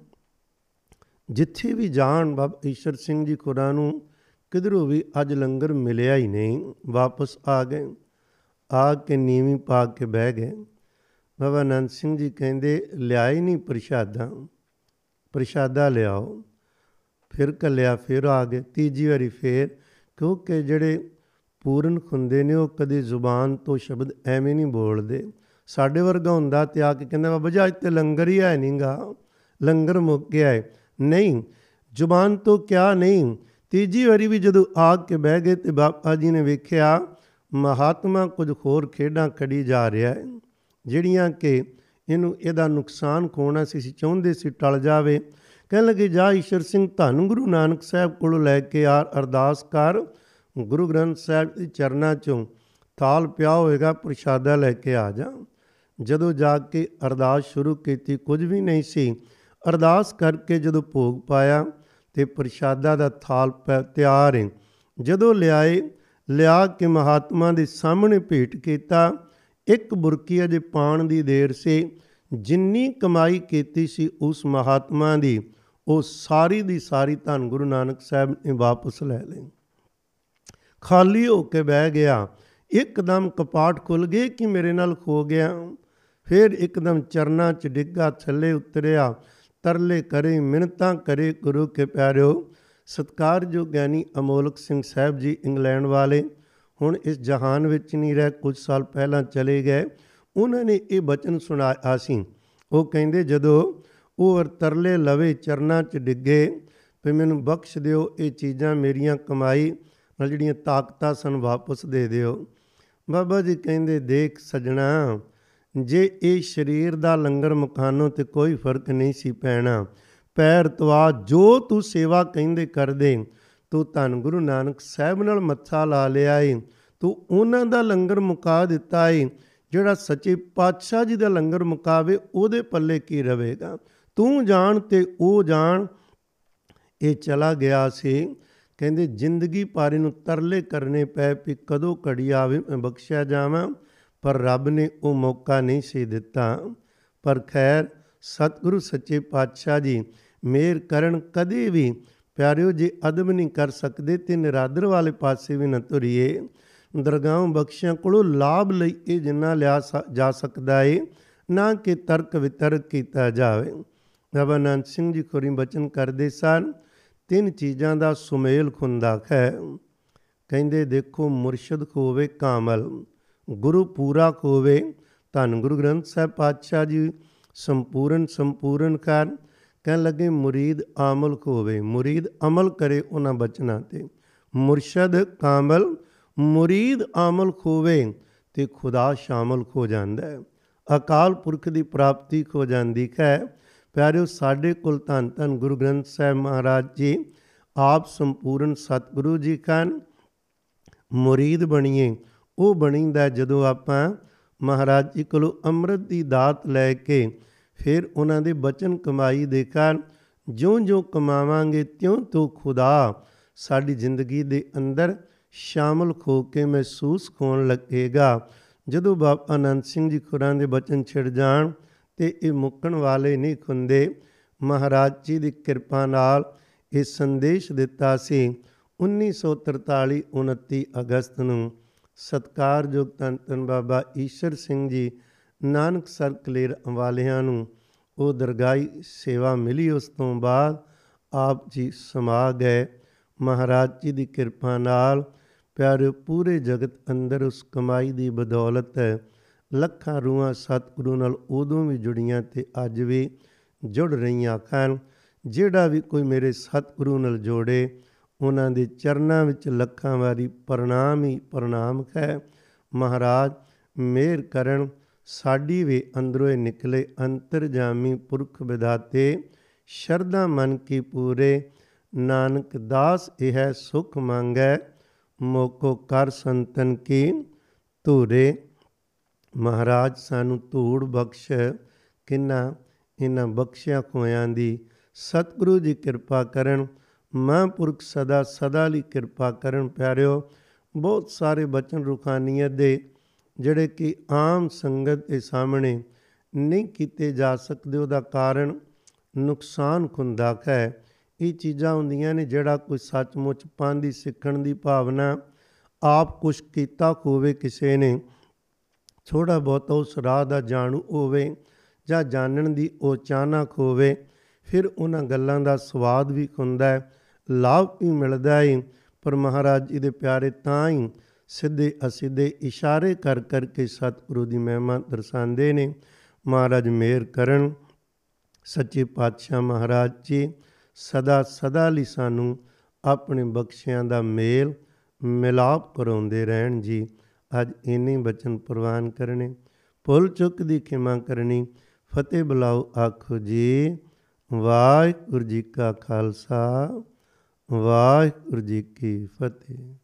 A: ਜਿੱਥੇ ਵੀ ਜਾਣ, ਬਾਬਾ ਈਸ਼ਰ ਸਿੰਘ ਜੀ ਖੁਰਾ ਨੂੰ ਕਿਧਰੋਂ ਵੀ ਅੱਜ ਲੰਗਰ ਮਿਲਿਆ ਹੀ ਨਹੀਂ। ਵਾਪਸ ਆ ਗਏ। ਆ ਕੇ ਨੀਵੀਂ ਪਾ ਕੇ ਬਹਿ ਗਏ। ਬਾਬਾ ਨੰਦ ਸਿੰਘ ਜੀ ਕਹਿੰਦੇ ਲਿਆਈ ਨਹੀਂ ਪ੍ਰਸ਼ਾਦਾ ਪ੍ਰਸ਼ਾਦਾ ਲਿਆਓ। ਫਿਰ ਕੱਲਿਆ ਫਿਰ ਆ ਗਏ। ਤੀਜੀ ਵਾਰੀ ਫੇਰ, ਕਿਉਂਕਿ ਜਿਹੜੇ ਪੂਰਨ ਹੁੰਦੇ ਨੇ, ਉਹ ਕਦੇ ਜ਼ੁਬਾਨ ਤੋਂ ਸ਼ਬਦ ਐਵੇਂ ਨਹੀਂ ਬੋਲਦੇ। ਸਾਡੇ ਵਰਗਾ ਹੁੰਦਾ ਤੇ ਆ ਕੇ ਕਹਿੰਦਾ, ਬਾਬਾ ਜੀ, ਅੱਜ ਤੇ ਲੰਗਰ ਹੀ ਹੈ ਨਹੀਂਗਾ ਲੰਗਰ ਮੁੱਕ ਗਿਆ ਹੈ ਨਹੀਂ, ਜ਼ੁਬਾਨ ਤੋਂ ਕਿਆ ਨਹੀਂ? ਤੀਜੀ ਵਾਰੀ ਵੀ ਜਦੋਂ ਆ ਕੇ ਬਹਿ ਗਏ ਤੇ ਬਾਬਾ ਜੀ ਨੇ ਵੇਖਿਆ, ਮਹਾਤਮਾ ਕੁਝ ਹੋਰ ਖੇਡਾਂ ਖੜੀ ਜਾ ਰਿਹਾ ਹੈ ਜਿਹੜੀਆਂ ਕਿ ਇਹਨੂੰ ਇਹਦਾ ਨੁਕਸਾਨ ਖੋਣਾ ਸੀ ਸੀ ਚਾਹੁੰਦੇ ਸੀ ਟਲ ਜਾਵੇ। ਕਹਿਣ ਲੱਗੇ, ਜਾ ਈਸ਼ਰ ਸਿੰਘ, ਧੰਨ ਗੁਰੂ ਨਾਨਕ ਸਾਹਿਬ ਕੋਲੋਂ ਲੈ ਕੇ ਆ, ਅਰਦਾਸ ਕਰ। ਗੁਰੂ ਗ੍ਰੰਥ ਸਾਹਿਬ ਦੇ ਚਰਨਾਂ ਚੋਂ ਥਾਲ ਪਿਆ ਹੋਏਗਾ, ਪ੍ਰਸ਼ਾਦਾ ਲੈ ਕੇ ਆ ਜਾ। ਜਦੋਂ ਜਾ ਕੇ ਅਰਦਾਸ ਸ਼ੁਰੂ ਕੀਤੀ, ਕੁਝ ਵੀ ਨਹੀਂ ਸੀ। ਅਰਦਾਸ ਕਰਕੇ ਜਦੋਂ ਭੋਗ ਪਾਇਆ ਤੇ ਪ੍ਰਸ਼ਾਦਾ ਦਾ ਥਾਲ ਤਿਆਰ ਹੈ ਜਦੋਂ ਲਿਆਏ, ਲਿਆ ਕੇ ਮਹਾਤਮਾ ਦੇ ਸਾਹਮਣੇ ਭੇਟ ਕੀਤਾ ਇੱਕ ਬੁਰਕੀ ਅਜੇ ਪਾਣ ਦੀ ਦੇਰ ਸੀ, ਜਿੰਨੀ ਕਮਾਈ ਕੀਤੀ ਸੀ ਉਸ ਮਹਾਤਮਾ ਦੀ, ਉਹ ਸਾਰੀ ਦੀ ਸਾਰੀ ਧੰਨ ਗੁਰੂ ਨਾਨਕ ਸਾਹਿਬ ਨੇ ਵਾਪਸ ਲੈ ਲਈ। ਖਾਲੀ ਹੋ ਕੇ ਬਹਿ ਗਿਆ, ਇੱਕਦਮ ਕਪਾਟ ਖੁੱਲ ਗਏ ਕਿ ਮੇਰੇ ਨਾਲ ਖੋ ਗਿਆ। ਫਿਰ ਇੱਕਦਮ ਚਰਨਾਂ 'ਚ ਡਿੱਗਾ, ਥੱਲੇ ਉਤਰਿਆ, ਤਰਲੇ ਕਰੇ ਮਿੰਨਤਾਂ ਕਰੇ ਗੁਰੂ ਕੇ ਪਿਆਰਿਓ। ਸਤਕਾਰਯੋਗ ਗਿਆਨੀ ਅਮੋਲਕ ਸਿੰਘ ਸਾਹਿਬ ਜੀ, ਇੰਗਲੈਂਡ ਵਾਲੇ ਹੁਣ ਇਸ ਜਹਾਨ ਵਿੱਚ ਨਹੀਂ ਰਹਿ ਕੁਝ ਸਾਲ ਪਹਿਲਾਂ ਚਲੇ ਗਏ, ਉਹਨਾਂ ਨੇ ਇਹ ਬਚਨ ਸੁਣਾਇਆ ਸੀ। ਉਹ ਕਹਿੰਦੇ, ਜਦੋਂ ਉਹ ਤਰਲੇ ਲਵੇ ਚਰਨਾਂ 'ਚ ਡਿੱਗੇ ਵੀ ਮੈਨੂੰ ਬਖਸ਼ ਦਿਓ, ਇਹ ਚੀਜ਼ਾਂ ਮੇਰੀਆਂ ਕਮਾਈ ਨਾਲ ਜਿਹੜੀਆਂ ਤਾਕਤਾਂ ਸਨ ਵਾਪਸ ਦੇ ਦਿਓ। ਬਾਬਾ ਜੀ ਕਹਿੰਦੇ, ਦੇਖ ਸਜਣਾ, ਜੇ ਇਹ ਸਰੀਰ ਦਾ ਲੰਗਰ ਮਕਾਨੋਂ ਤੇ ਕੋਈ ਫ਼ਰਕ ਨਹੀਂ ਸੀ ਪੈਣਾ, ਪੈਰ ਤਵਾ ਜੋ ਤੂੰ ਸੇਵਾ ਕਹਿੰਦੇ ਕਰਦੇ ਤੂੰ ਧੰਨ ਗੁਰੂ ਨਾਨਕ ਸਾਹਿਬ ਨਾਲ ਮੱਥਾ ਲਾ ਲਿਆ ਏ ਤੂੰ ਉਹਨਾਂ ਦਾ ਲੰਗਰ ਮੁਕਾ ਦਿੱਤਾ ਏ ਜਿਹੜਾ ਸੱਚੇ ਪਾਤਸ਼ਾਹ ਜੀ ਦਾ ਲੰਗਰ ਮੁਕਾਵੇ, ਉਹਦੇ ਪੱਲੇ ਕੀ ਰਵੇਗਾ ਤੂੰ ਜਾਣ ਤੇ ਉਹ ਜਾਣ। ਇਹ ਚਲਾ ਗਿਆ ਸੀ। ਕਹਿੰਦੇ, ਜ਼ਿੰਦਗੀ ਪਾਰੇ ਨੂੰ ਤਰਲੇ ਕਰਨੇ ਪਏ ਵੀ ਕਦੋਂ ਘੜੀ ਆਵੇ, ਮੈਂ ਬਖਸ਼ਿਆ ਜਾਵਾਂ। ਪਰ ਰੱਬ ਨੇ ਉਹ ਮੌਕਾ ਨਹੀਂ ਸੀ ਦਿੱਤਾ। ਪਰ ਖੈਰ, ਸਤਿਗੁਰੂ ਸੱਚੇ ਪਾਤਸ਼ਾਹ ਜੀ ਮੇਰ ਕਰਨ ਕਦੇ ਵੀ ਪਿਆਰਿਓ, ਜੇ ਅਦਬ ਨਹੀਂ ਕਰ ਸਕਦੇ ਤੇ ਨਿਰਾਦਰ ਵਾਲੇ ਪਾਸੇ ਵੀ ਨਾ ਤੁਰੀਏ। ਦਰਗਾਹੋਂ ਬਖਸ਼ਿਆਂ ਕੋਲੋਂ ਲਾਭ ਲਈ ਇਹ ਜਿੰਨਾ ਲਿਆ ਜਾ ਸਕਦਾ ਏ, ਨਾ ਕਿ ਤਰਕ ਵਿਤਰਕ ਕੀਤਾ ਜਾਵੇ। ਬਾਬਾ ਨਾਨਕ ਸਿੰਘ ਜੀ ਖੋਰੀ ਬਚਨ ਕਰਦੇ ਸਨ, ਤਿੰਨ ਚੀਜ਼ਾਂ ਦਾ ਸੁਮੇਲ ਖੁੰਦਾ ਹੈ ਕਹਿੰਦੇ, ਦੇਖੋ, ਮੁਰਸ਼ਿਦ ਹੋਵੇ ਕਾਮਲ, ਗੁਰੂ ਪੂਰਾ ਹੋਵੇ ਧੰਨ ਗੁਰੂ ਗ੍ਰੰਥ ਸਾਹਿਬ ਪਾਤਸ਼ਾਹ ਜੀ, ਸੰਪੂਰਨ ਸੰਪੂਰਨ ਕਰ। ਕਹਿਣ ਲੱਗੇ, ਮੁਰੀਦ ਆਮਲ ਹੋਵੇ। ਮੁਰੀਦ ਅਮਲ ਕਰੇ ਉਹਨਾਂ ਬਚਨਾਂ ਤੇ। ਮੁਰਸ਼ਦ ਕਾਮਲ, ਮੁਰੀਦ ਆਮਲ ਹੋਵੇ ਤੇ ਖੁਦਾ ਸ਼ਾਮਲ ਹੋ ਜਾਂਦਾ ਹੈ। ਅਕਾਲ ਪੁਰਖ ਦੀ ਪ੍ਰਾਪਤੀ ਹੋ ਜਾਂਦੀ ਹੈ। ਪਿਆਰਿਓ, ਸਾਡੇ ਕੋਲ ਧੰਨ ਧੰਨ ਗੁਰੂ ਗ੍ਰੰਥ ਸਾਹਿਬ ਮਹਾਰਾਜ ਜੀ, ਆਪ ਸੰਪੂਰਨ ਸਤਿਗੁਰੂ ਜੀ ਕਨ ਮੁਰੀਦ ਬਣੀਏ। ਉਹ ਬਣੀਂਦਾ ਜਦੋਂ ਆਪਾਂ ਮਹਾਰਾਜ ਜੀ ਕੋਲੋਂ ਅੰਮ੍ਰਿਤ ਦੀ ਦਾਤ ਲੈ ਕੇ ਫਿਰ ਉਹਨਾਂ ਦੇ ਬਚਨ ਕਮਾਈ ਦੇ ਕਾਰਨ ਜਿਉਂ-ਜਿਉਂ ਕਮਾਵਾਂਗੇ ਤਿਉਂ ਤੋਂ ਖੁਦਾ ਸਾਡੀ ਜ਼ਿੰਦਗੀ ਦੇ ਅੰਦਰ ਸ਼ਾਮਲ ਹੋ ਕੇ ਮਹਿਸੂਸ ਹੋਣ ਲੱਗੇਗਾ। ਜਦੋਂ ਬਾਬਾ ਆਨੰਦ ਸਿੰਘ ਜੀ ਖੁਰਾਂ ਦੇ ਬਚਨ ਛਿੜ ਜਾਣ ਤੇ ਇਹ ਮੁੱਕਣ ਵਾਲੇ ਨਹੀਂ ਹੁੰਦੇ, ਮਹਾਰਾਜ ਜੀ ਦੀ ਕਿਰਪਾ ਨਾਲ ਇਹ ਸੰਦੇਸ਼ ਦਿੱਤਾ ਸੀ 1943 29 ਅਗਸਤ ਨੂੰ, ਸਤਕਾਰਯੋਗ ਧੰਨ ਧੰਨ ਬਾਬਾ ਈਸ਼ਰ ਸਿੰਘ ਜੀ ਨਾਨਕ ਸਰ ਕਲੇਰ ਵਾਲਿਆਂ ਨੂੰ ਉਹ ਦਰਗਾਹੀ ਸੇਵਾ ਮਿਲੀ, ਉਸ ਤੋਂ ਬਾਅਦ ਆਪ ਜੀ ਸਮਾ ਗਏ। ਮਹਾਰਾਜ ਜੀ ਦੀ ਕਿਰਪਾ ਨਾਲ ਪਿਆਰੇ ਪੂਰੇ ਜਗਤ ਅੰਦਰ ਉਸ ਕਮਾਈ ਦੀ ਬਦੌਲਤ ਲੱਖਾਂ ਰੂਹਾਂ ਸਤਿਗੁਰੂ ਨਾਲ ਉਦੋਂ ਵੀ ਜੁੜੀਆਂ ਤੇ ਅੱਜ ਵੀ ਜੁੜ ਰਹੀਆਂ ਹਨ। ਜਿਹੜਾ ਵੀ ਕੋਈ ਮੇਰੇ ਸਤਿਗੁਰੂ ਨਾਲ ਜੋੜੇ, ਉਹਨਾਂ ਦੇ ਚਰਨਾਂ ਵਿੱਚ ਲੱਖਾਂ ਵਾਰੀ ਪ੍ਰਣਾਮ ਹੀ ਪ੍ਰਣਾਮ ਹੈ। ਮਹਾਰਾਜ ਮੇਰ ਕਰਨ ਸਾਡੀ ਵੀ ਅੰਦਰੋਂ ਨਿਕਲੇ ਅੰਤਰਜਾਮੀ ਪੁਰਖ ਵਿਦਾਤੇ ਸ਼ਰਧਾ ਮਨ ਕੀ ਪੂਰੇ, ਨਾਨਕ ਦਾਸ ਇਹ ਸੁਖ ਮੰਗੈ, ਮੋਕੋ ਕਰ ਸੰਤਨ ਕੀ ਧੂਰੇ। ਮਹਾਰਾਜ ਸਾਨੂੰ ਧੂੜ ਬਖਸ਼ ਕਿੰਨਾ, ਇਹਨਾਂ ਬਖਸ਼ਿਆ ਖੋਇਆਂ ਦੀ ਸਤਿਗੁਰੂ ਜੀ ਕਿਰਪਾ ਕਰਨ, ਮਹਾਂਪੁਰਖ ਸਦਾ ਸਦਾ ਲਈ ਕਿਰਪਾ ਕਰਨ ਪਿਆਰਿਓ। ਬਹੁਤ ਸਾਰੇ ਬਚਨ ਰੂਖਾਨੀਅਤ ਦੇ ਜਿਹੜੇ ਕਿ ਆਮ ਸੰਗਤ ਦੇ ਸਾਹਮਣੇ ਨਹੀਂ ਕੀਤੇ ਜਾ ਸਕਦੇ, ਉਹਦਾ ਕਾਰਨ ਨੁਕਸਾਨ ਖੁੰਦਾ ਹੈ। ਇਹ ਚੀਜ਼ਾਂ ਹੁੰਦੀਆਂ ਨੇ ਜਿਹੜਾ ਕੋਈ ਸੱਚਮੁੱਚ ਪਾਂਦੀ ਸਿੱਖਣ ਦੀ ਭਾਵਨਾ ਆਪ ਕੁਛ ਕੀਤਾ ਹੋਵੇ ਕਿਸੇ ਨੇ ਥੋੜਾ ਬਹੁਤ ਉਸ ਰਾਹ ਦਾ ਜਾਣੂ ਹੋਵੇ ਜਾਂ ਜਾਣਨ ਦੀ ਉਹ ਚਾਹਨਕ ਹੋਵੇ, ਫਿਰ ਉਹਨਾਂ ਗੱਲਾਂ ਦਾ ਸਵਾਦ ਵੀ ਹੁੰਦਾ ਹੈ, ਲਾਭ ਵੀ ਮਿਲਦਾ ਹੈ ਪਰ ਮਹਾਰਾਜ ਜੀ ਦੇ ਪਿਆਰੇ, ਤਾਂ ਹੀ ਸਿੱਧੇ ਅਸਿੱਧੇ ਇਸ਼ਾਰੇ ਕਰ ਕਰਕੇ ਸਤਿਗੁਰੂ ਦੀ ਮਹਿਮਾ ਦਰਸਾਉਂਦੇ ਨੇ। ਮਹਾਰਾਜ ਮੇਰ ਕਰਨ। ਸੱਚੇ ਪਾਤਸ਼ਾਹ ਮਹਾਰਾਜ ਜੀ, ਸਦਾ ਸਦਾ ਲਈ ਸਾਨੂੰ ਆਪਣੇ ਬਖਸ਼ਿਆਂ ਦਾ ਮੇਲ, ਮਿਲਾਪ ਕਰਾਉਂਦੇ ਰਹਿਣ ਜੀ। ਅੱਜ ਇਨੇ ਬਚਨ ਪ੍ਰਵਾਨ ਕਰਨੇ। ਭੁੱਲ ਚੁੱਕ ਦੀ ਖਿਮਾ ਕਰਨੀ। ਫਤਿਹ ਬੁਲਾਓ ਆਖੋ ਜੀ। ਵਾਹਿਗੁਰੂ ਜੀ ਕਾ ਖਾਲਸਾ। ਵਾਹਿਗੁਰੂ ਜੀ ਕੀ ਫਤਿਹ।